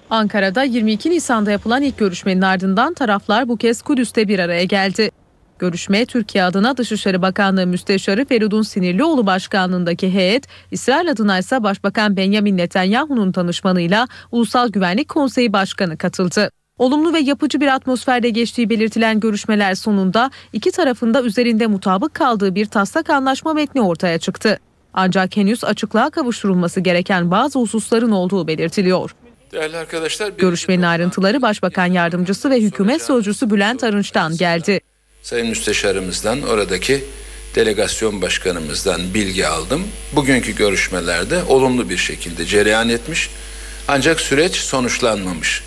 Ankara'da 22 Nisan'da yapılan ilk görüşmenin ardından taraflar bu kez Kudüs'te bir araya geldi. Görüşme Türkiye adına Dışişleri Bakanlığı Müsteşarı Feridun Sinirlioğlu başkanlığındaki heyet, İsrail adına ise Başbakan Benjamin Netanyahu'nun tanışmanıyla Ulusal Güvenlik Konseyi Başkanı katıldı. Olumlu ve yapıcı bir atmosferde geçtiği belirtilen görüşmeler sonunda iki tarafında üzerinde mutabık kaldığı bir taslak anlaşma metni ortaya çıktı. Ancak henüz açıklığa kavuşturulması gereken bazı hususların olduğu belirtiliyor. Değerli arkadaşlar, Görüşmenin ayrıntıları Başbakan Yardımcısı ve Hükümet Sözcüsü Bülent Arınç'tan geldi. Sayın Müsteşarımızdan, oradaki delegasyon başkanımızdan bilgi aldım. Bugünkü görüşmelerde olumlu bir şekilde cereyan etmiş. Ancak süreç sonuçlanmamış.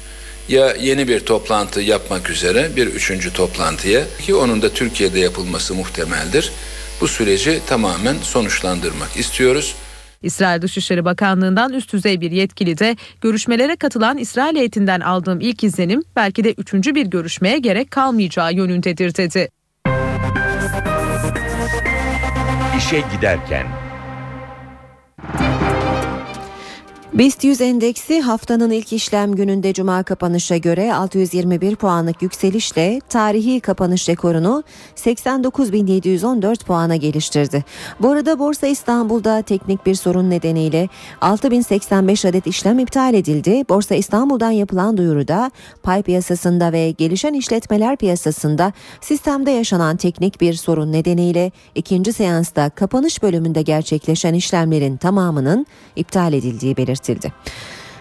Ya yeni bir toplantı yapmak üzere bir üçüncü toplantıya ki onun da Türkiye'de yapılması muhtemeldir. Bu süreci tamamen sonuçlandırmak istiyoruz. İsrail Dışişleri Bakanlığı'ndan üst düzey bir yetkili de görüşmelere katılan İsrail heyetinden aldığım ilk izlenim belki de üçüncü bir görüşmeye gerek kalmayacağı yönündedir dedi. İşe giderken. BIST 100 endeksi haftanın ilk işlem gününde cuma kapanışa göre 621 puanlık yükselişle tarihi kapanış rekorunu 89.714 puana geliştirdi. Bu arada Borsa İstanbul'da teknik bir sorun nedeniyle 6085 adet işlem iptal edildi. Borsa İstanbul'dan yapılan duyuruda pay piyasasında ve gelişen işletmeler piyasasında sistemde yaşanan teknik bir sorun nedeniyle ikinci seansta kapanış bölümünde gerçekleşen işlemlerin tamamının iptal edildiği belirtildi belirtildi.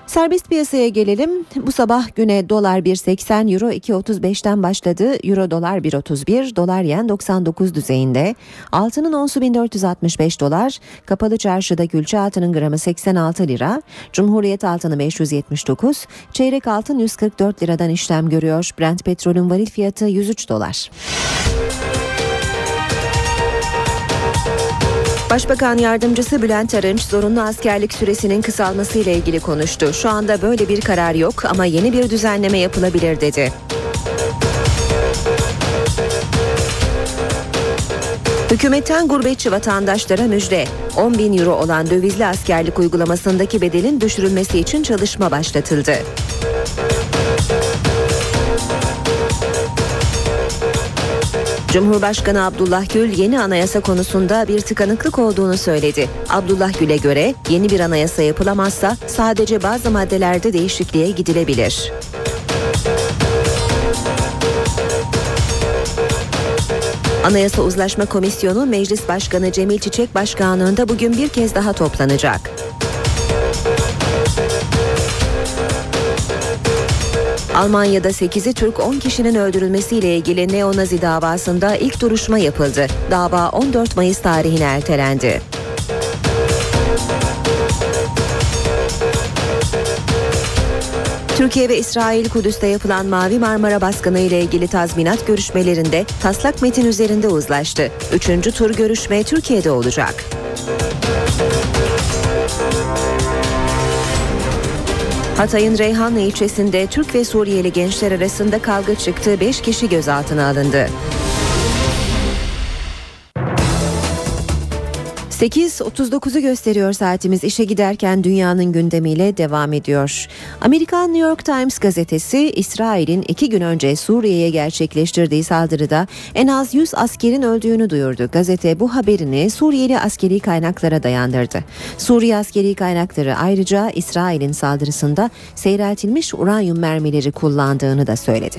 Serbest piyasaya gelelim. Bu sabah güne dolar 1.80, euro 2.35'ten başladı. Euro dolar 1.31, dolar yen 99 düzeyinde. Altının onsu 1465 dolar. Kapalı çarşıda külçe altının gramı 86 lira. Cumhuriyet altını 579. Çeyrek altın 144 liradan işlem görüyor. Brent petrolün varil fiyatı 103 dolar. Başbakan Yardımcısı Bülent Arınç zorunlu askerlik süresinin kısalması ile ilgili konuştu. Şu anda böyle bir karar yok ama yeni bir düzenleme yapılabilir dedi. Hükümetten gurbetçi vatandaşlara müjde. 10 bin euro olan dövizli askerlik uygulamasındaki bedelin düşürülmesi için çalışma başlatıldı. Cumhurbaşkanı Abdullah Gül yeni anayasa konusunda bir tıkanıklık olduğunu söyledi. Abdullah Gül'e göre yeni bir anayasa yapılamazsa sadece bazı maddelerde değişikliğe gidilebilir. Anayasa Uzlaşma Komisyonu Meclis Başkanı Cemil Çiçek Başkanlığında bugün bir kez daha toplanacak. Almanya'da 8'i Türk 10 kişinin öldürülmesiyle ilgili neonazi davasında ilk duruşma yapıldı. Dava 14 Mayıs tarihine ertelendi. Türkiye ve İsrail Kudüs'te yapılan Mavi Marmara baskını ile ilgili tazminat görüşmelerinde taslak metin üzerinde uzlaştı. Üçüncü tur görüşme Türkiye'de olacak. Hatay'ın Reyhanlı ilçesinde Türk ve Suriyeli gençler arasında kavga çıktı. 5 kişi gözaltına alındı. 8.39'u gösteriyor saatimiz. İşe giderken dünyanın gündemiyle devam ediyor. Amerikan New York Times gazetesi İsrail'in iki gün önce Suriye'ye gerçekleştirdiği saldırıda en az 100 askerin öldüğünü duyurdu. Gazete bu haberini Suriyeli askeri kaynaklara dayandırdı. Suriye askeri kaynakları ayrıca İsrail'in saldırısında seyreltilmiş uranyum mermileri kullandığını da söyledi.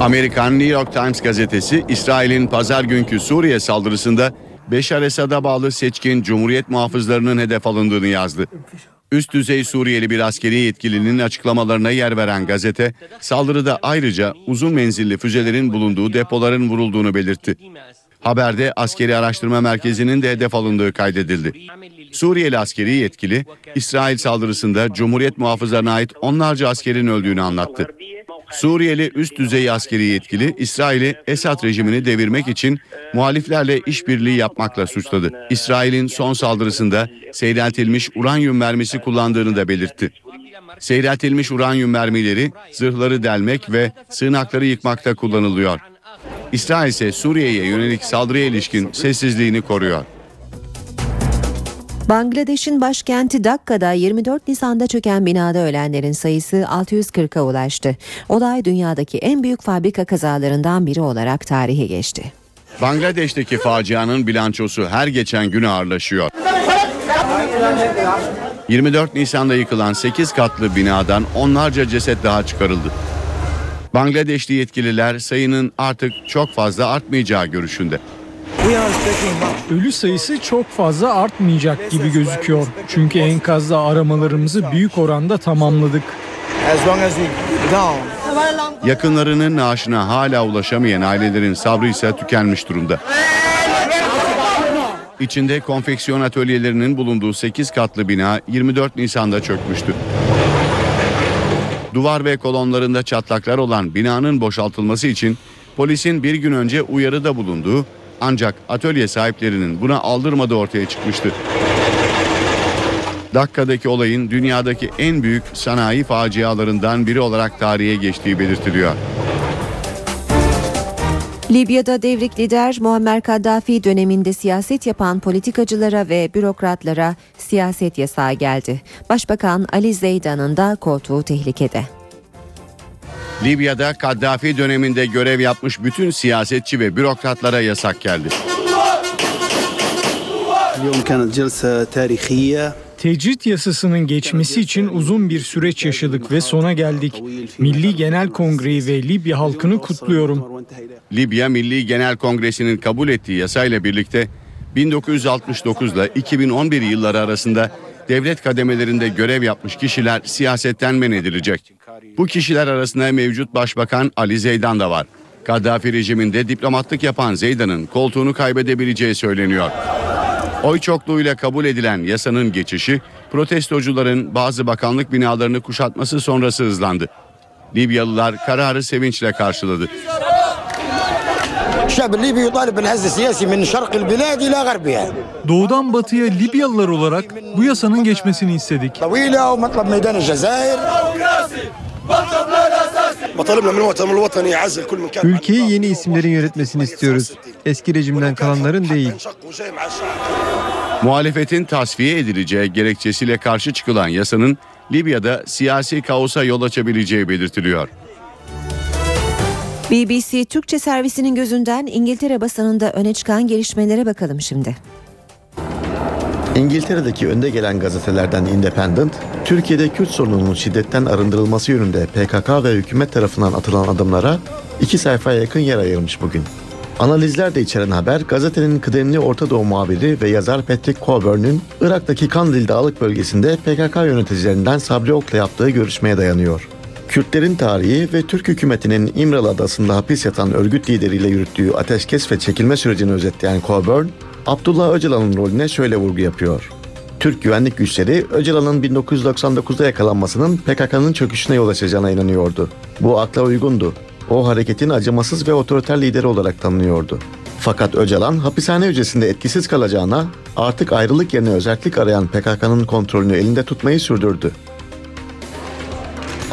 Amerikan New York Times gazetesi İsrail'in pazar günkü Suriye saldırısında Beşar Esad'a bağlı seçkin Cumhuriyet muhafızlarının hedef alındığını yazdı. Üst düzey Suriyeli bir askeri yetkilinin açıklamalarına yer veren gazete, saldırıda ayrıca uzun menzilli füzelerin bulunduğu depoların vurulduğunu belirtti. Haberde askeri araştırma merkezinin de hedef alındığı kaydedildi. Suriyeli askeri yetkili, İsrail saldırısında Cumhuriyet muhafızlarına ait onlarca askerin öldüğünü anlattı. Suriyeli üst düzey askeri yetkili İsrail'i Esad rejimini devirmek için muhaliflerle işbirliği yapmakla suçladı. İsrail'in son saldırısında seyreltilmiş uranyum mermisi kullandığını da belirtti. Seyreltilmiş uranyum mermileri zırhları delmek ve sığınakları yıkmakta kullanılıyor. İsrail ise Suriye'ye yönelik saldırıya ilişkin sessizliğini koruyor. Bangladeş'in başkenti Dakka'da 24 Nisan'da çöken binada ölenlerin sayısı 640'a ulaştı. Olay dünyadaki en büyük fabrika kazalarından biri olarak tarihe geçti. Bangladeş'teki facianın bilançosu her geçen gün ağırlaşıyor. 24 Nisan'da yıkılan 8 katlı binadan onlarca ceset daha çıkarıldı. Bangladeşli yetkililer sayının artık çok fazla artmayacağı görüşünde. Ölü sayısı çok fazla artmayacak gibi gözüküyor. Çünkü enkazda aramalarımızı büyük oranda tamamladık. Yakınlarının naaşına hala ulaşamayan ailelerin sabrı ise tükenmiş durumda. İçinde konfeksiyon atölyelerinin bulunduğu 8 katlı bina 24 Nisan'da çökmüştü. Duvar ve kolonlarında çatlaklar olan binanın boşaltılması için polisin bir gün önce uyarıda bulunduğu ancak atölye sahiplerinin buna aldırmadığı ortaya çıkmıştı. Dakka'daki olayın dünyadaki en büyük sanayi facialarından biri olarak tarihe geçtiği belirtiliyor. Libya'da devrik lider Muammer Kaddafi döneminde siyaset yapan politikacılara ve bürokratlara siyaset yasağı geldi. Başbakan Ali Zeydan'ın da koltuğu tehlikede. Libya'da Kaddafi döneminde görev yapmış bütün siyasetçi ve bürokratlara yasak geldi. Tecrit yasasının geçmesi için uzun bir süreç yaşadık ve sona geldik. Milli Genel Kongreyi ve Libya halkını kutluyorum. Libya Milli Genel Kongresi'nin kabul ettiği yasayla birlikte 1969 ile 2011 yılları arasında devlet kademelerinde görev yapmış kişiler siyasetten men edilecek. Bu kişiler arasında mevcut Başbakan Ali Zeydan da var. Kaddafi rejiminde diplomatlık yapan Zeydan'ın koltuğunu kaybedebileceği söyleniyor. Oy çokluğuyla kabul edilen yasanın geçişi protestocuların bazı bakanlık binalarını kuşatması sonrası hızlandı. Libyalılar kararı sevinçle karşıladı. Doğudan batıya Libyalılar olarak bu yasanın geçmesini istedik. Ülkeyi yeni isimlerin yönetmesini istiyoruz. Eski rejimden kalanların değil. Muhalefetin tasfiye edileceği gerekçesiyle karşı çıkılan yasanın Libya'da siyasi kaosa yol açabileceği belirtiliyor. BBC Türkçe servisinin gözünden İngiltere basınında öne çıkan gelişmelere bakalım şimdi. İngiltere'deki önde gelen gazetelerden Independent, Türkiye'de Kürt sorununun şiddetten arındırılması yönünde PKK ve hükümet tarafından atılan adımlara iki sayfaya yakın yer ayırmış bugün. Analizler de içeren haber gazetenin kıdemli Orta Doğu muhabiri ve yazar Patrick Colburn'un Irak'taki Kandil Dağlık bölgesinde PKK yöneticilerinden Sabri Ok'la yaptığı görüşmeye dayanıyor. Kürtlerin tarihi ve Türk hükümetinin İmralı Adası'nda hapis yatan örgüt lideriyle yürüttüğü ateşkes ve çekilme sürecini özetleyen Colburn, Abdullah Öcalan'ın rolüne şöyle vurgu yapıyor. Türk güvenlik güçleri Öcalan'ın 1999'da yakalanmasının PKK'nın çöküşüne yol açacağına inanıyordu. Bu akla uygundu. O hareketin acımasız ve otoriter lideri olarak tanınıyordu. Fakat Öcalan hapishane hücresinde etkisiz kalacağına artık ayrılık yerine özellik arayan PKK'nın kontrolünü elinde tutmayı sürdürdü.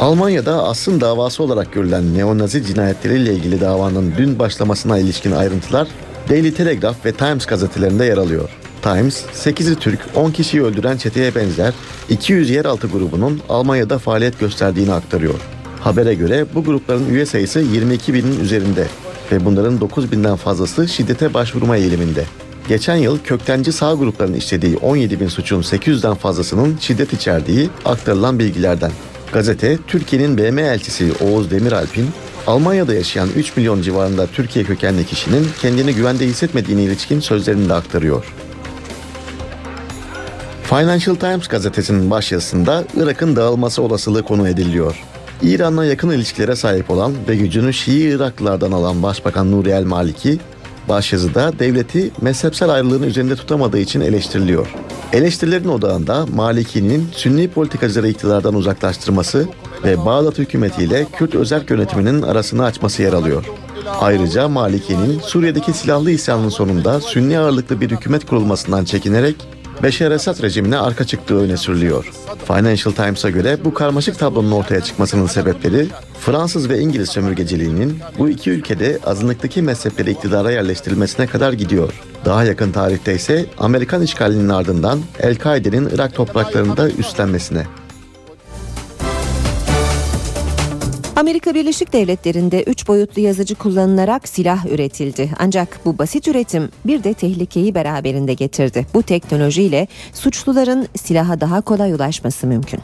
Almanya'da asrın davası olarak görülen neonazi cinayetleriyle ilgili davanın dün başlamasına ilişkin ayrıntılar Daily Telegraph ve Times gazetelerinde yer alıyor. Times, 8'i Türk, 10 kişiyi öldüren çeteye benzer 200 yeraltı grubunun Almanya'da faaliyet gösterdiğini aktarıyor. Habere göre bu grupların üye sayısı 22 binin üzerinde ve bunların 9 binden fazlası şiddete başvurma eğiliminde. Geçen yıl köktenci sağ grupların işlediği 17 bin suçun 800'den fazlasının şiddet içerdiği aktarılan bilgilerden. Gazete, Türkiye'nin BM elçisi Oğuz Demiralp'in Almanya'da yaşayan 3 milyon civarında Türkiye kökenli kişinin kendini güvende hissetmediğine ilişkin sözlerini de aktarıyor. Financial Times gazetesinin başyazısında Irak'ın dağılması olasılığı konu ediliyor. İran'la yakın ilişkilere sahip olan ve gücünü Şii Iraklılardan alan Başbakan Nuri El Maliki, başyazıda devleti mezhepsel ayrılığını üzerinde tutamadığı için eleştiriliyor. Eleştirilerin odağında Maliki'nin Sünni politikacıları iktidardan uzaklaştırması ve Bağdat hükümetiyle Kürt özel yönetiminin arasını açması yer alıyor. Ayrıca Maliki'nin Suriye'deki silahlı isyanın sonunda Sünni ağırlıklı bir hükümet kurulmasından çekinerek Beşer Esad rejimine arka çıktığı öne sürülüyor. Financial Times'a göre bu karmaşık tablonun ortaya çıkmasının sebepleri Fransız ve İngiliz sömürgeciliğinin bu iki ülkede azınlıktaki mezhepleri iktidara yerleştirilmesine kadar gidiyor. Daha yakın tarihte ise Amerikan işgalinin ardından El-Kaide'nin Irak topraklarında üstlenmesine. Amerika Birleşik Devletleri'nde 3 boyutlu yazıcı kullanılarak silah üretildi. Ancak bu basit üretim bir de tehlikeyi beraberinde getirdi. Bu teknolojiyle suçluların silaha daha kolay ulaşması mümkün.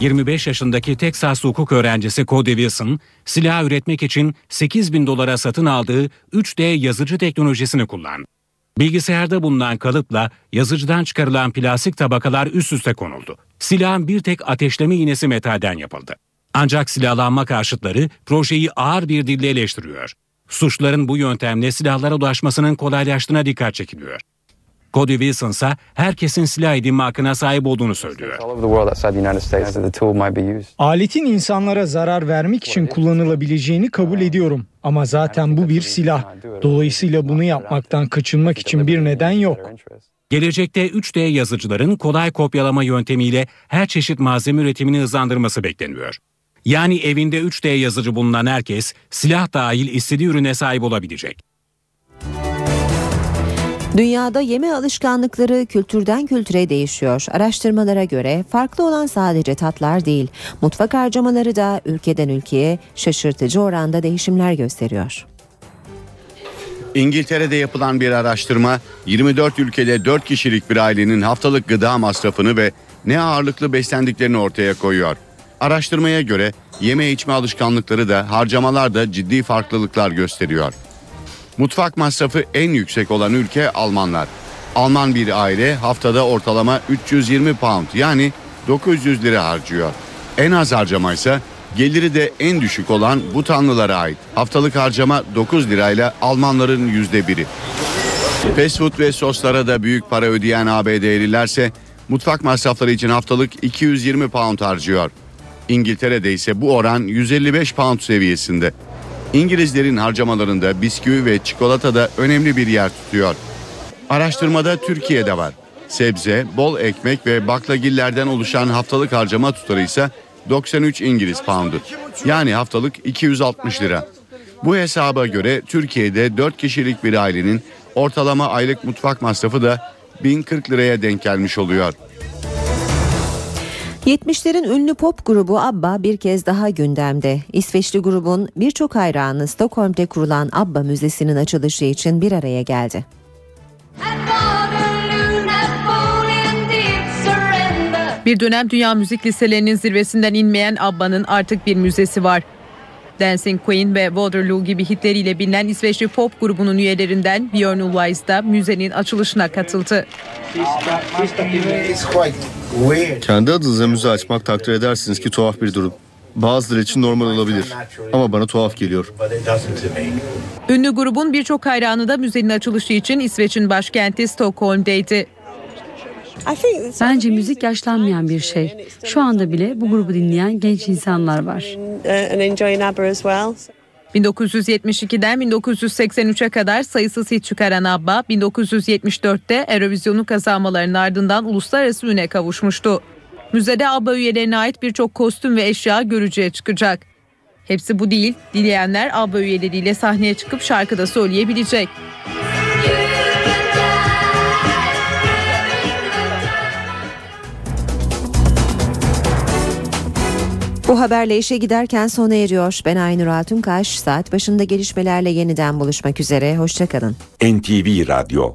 25 yaşındaki Texas hukuk öğrencisi Cody Wilson, silah üretmek için 8 bin dolara satın aldığı 3D yazıcı teknolojisini kullandı. Bilgisayarda bulunan kalıpla yazıcıdan çıkarılan plastik tabakalar üst üste konuldu. Silahın bir tek ateşleme iğnesi metalden yapıldı. Ancak silahlanma karşıtları projeyi ağır bir dille eleştiriyor. Suçların bu yöntemle silahlara ulaşmasının kolaylaştığına dikkat çekiliyor. Cody Wilson ise herkesin silah edinme hakkına sahip olduğunu söylüyor. Aletin insanlara zarar vermek için kullanılabileceğini kabul ediyorum. Ama zaten bu bir silah. Dolayısıyla bunu yapmaktan kaçınmak için bir neden yok. Gelecekte 3D yazıcıların kolay kopyalama yöntemiyle her çeşit malzeme üretimini hızlandırması bekleniyor. Yani evinde 3D yazıcı bulunan herkes silah dahil istediği ürüne sahip olabilecek. Dünyada yeme alışkanlıkları kültürden kültüre değişiyor. Araştırmalara göre farklı olan sadece tatlar değil, mutfak harcamaları da ülkeden ülkeye şaşırtıcı oranda değişimler gösteriyor. İngiltere'de yapılan bir araştırma 24 ülkede 4 kişilik bir ailenin haftalık gıda masrafını ve ne ağırlıklı beslendiklerini ortaya koyuyor. Araştırmaya göre yeme içme alışkanlıkları da harcamalar da ciddi farklılıklar gösteriyor. Mutfak masrafı en yüksek olan ülke Almanlar. Alman bir aile haftada ortalama 320 pound yani 900 lira harcıyor. En az harcama ise geliri de en düşük olan Butanlılara ait. Haftalık harcama 9 lirayla Almanların yüzde biri. Fast food ve soslara da büyük para ödeyen ABD'lilerse mutfak masrafları için haftalık 220 pound harcıyor. İngiltere'de ise bu oran 155 pound seviyesinde. İngilizlerin harcamalarında bisküvi ve çikolata da önemli bir yer tutuyor. Araştırmada Türkiye'de var. Sebze, bol ekmek ve baklagillerden oluşan haftalık harcama tutarı ise 93 İngiliz poundu. Yani haftalık 260 lira. Bu hesaba göre Türkiye'de 4 kişilik bir ailenin ortalama aylık mutfak masrafı da 1040 liraya denk gelmiş oluyor. 70'lerin ünlü pop grubu ABBA bir kez daha gündemde. İsveçli grubun birçok hayranı Stockholm'de kurulan ABBA Müzesi'nin açılışı için bir araya geldi. Bir dönem dünya müzik listelerinin zirvesinden inmeyen ABBA'nın artık bir müzesi var. Dancing Queen ve Waterloo gibi hitleriyle bilinen İsveçli pop grubunun üyelerinden Björn Ulvaeus da müzenin açılışına katıldı. Kendi adınıza müze açmak takdir edersiniz ki tuhaf bir durum. Bazıları için normal olabilir ama bana tuhaf geliyor. Ünlü grubun birçok hayranı da müzenin açılışı için İsveç'in başkenti Stockholm'deydi. Bence müzik yaşlanmayan bir şey. Şu anda bile bu grubu dinleyen genç insanlar var. 1972'den 1983'e kadar sayısız hit çıkaran ABBA, 1974'te Eurovision'u kazanmalarının ardından uluslararası üne kavuşmuştu. Müzede ABBA üyelerine ait birçok kostüm ve eşya görücüye çıkacak. Hepsi bu değil, dileyenler ABBA üyeleriyle sahneye çıkıp şarkı da söyleyebilecek. Bu haberle işe giderken sona eriyor. Ben Aynur Altunkaş. Saat başında gelişmelerle yeniden buluşmak üzere. Hoşçakalın. NTV Radyo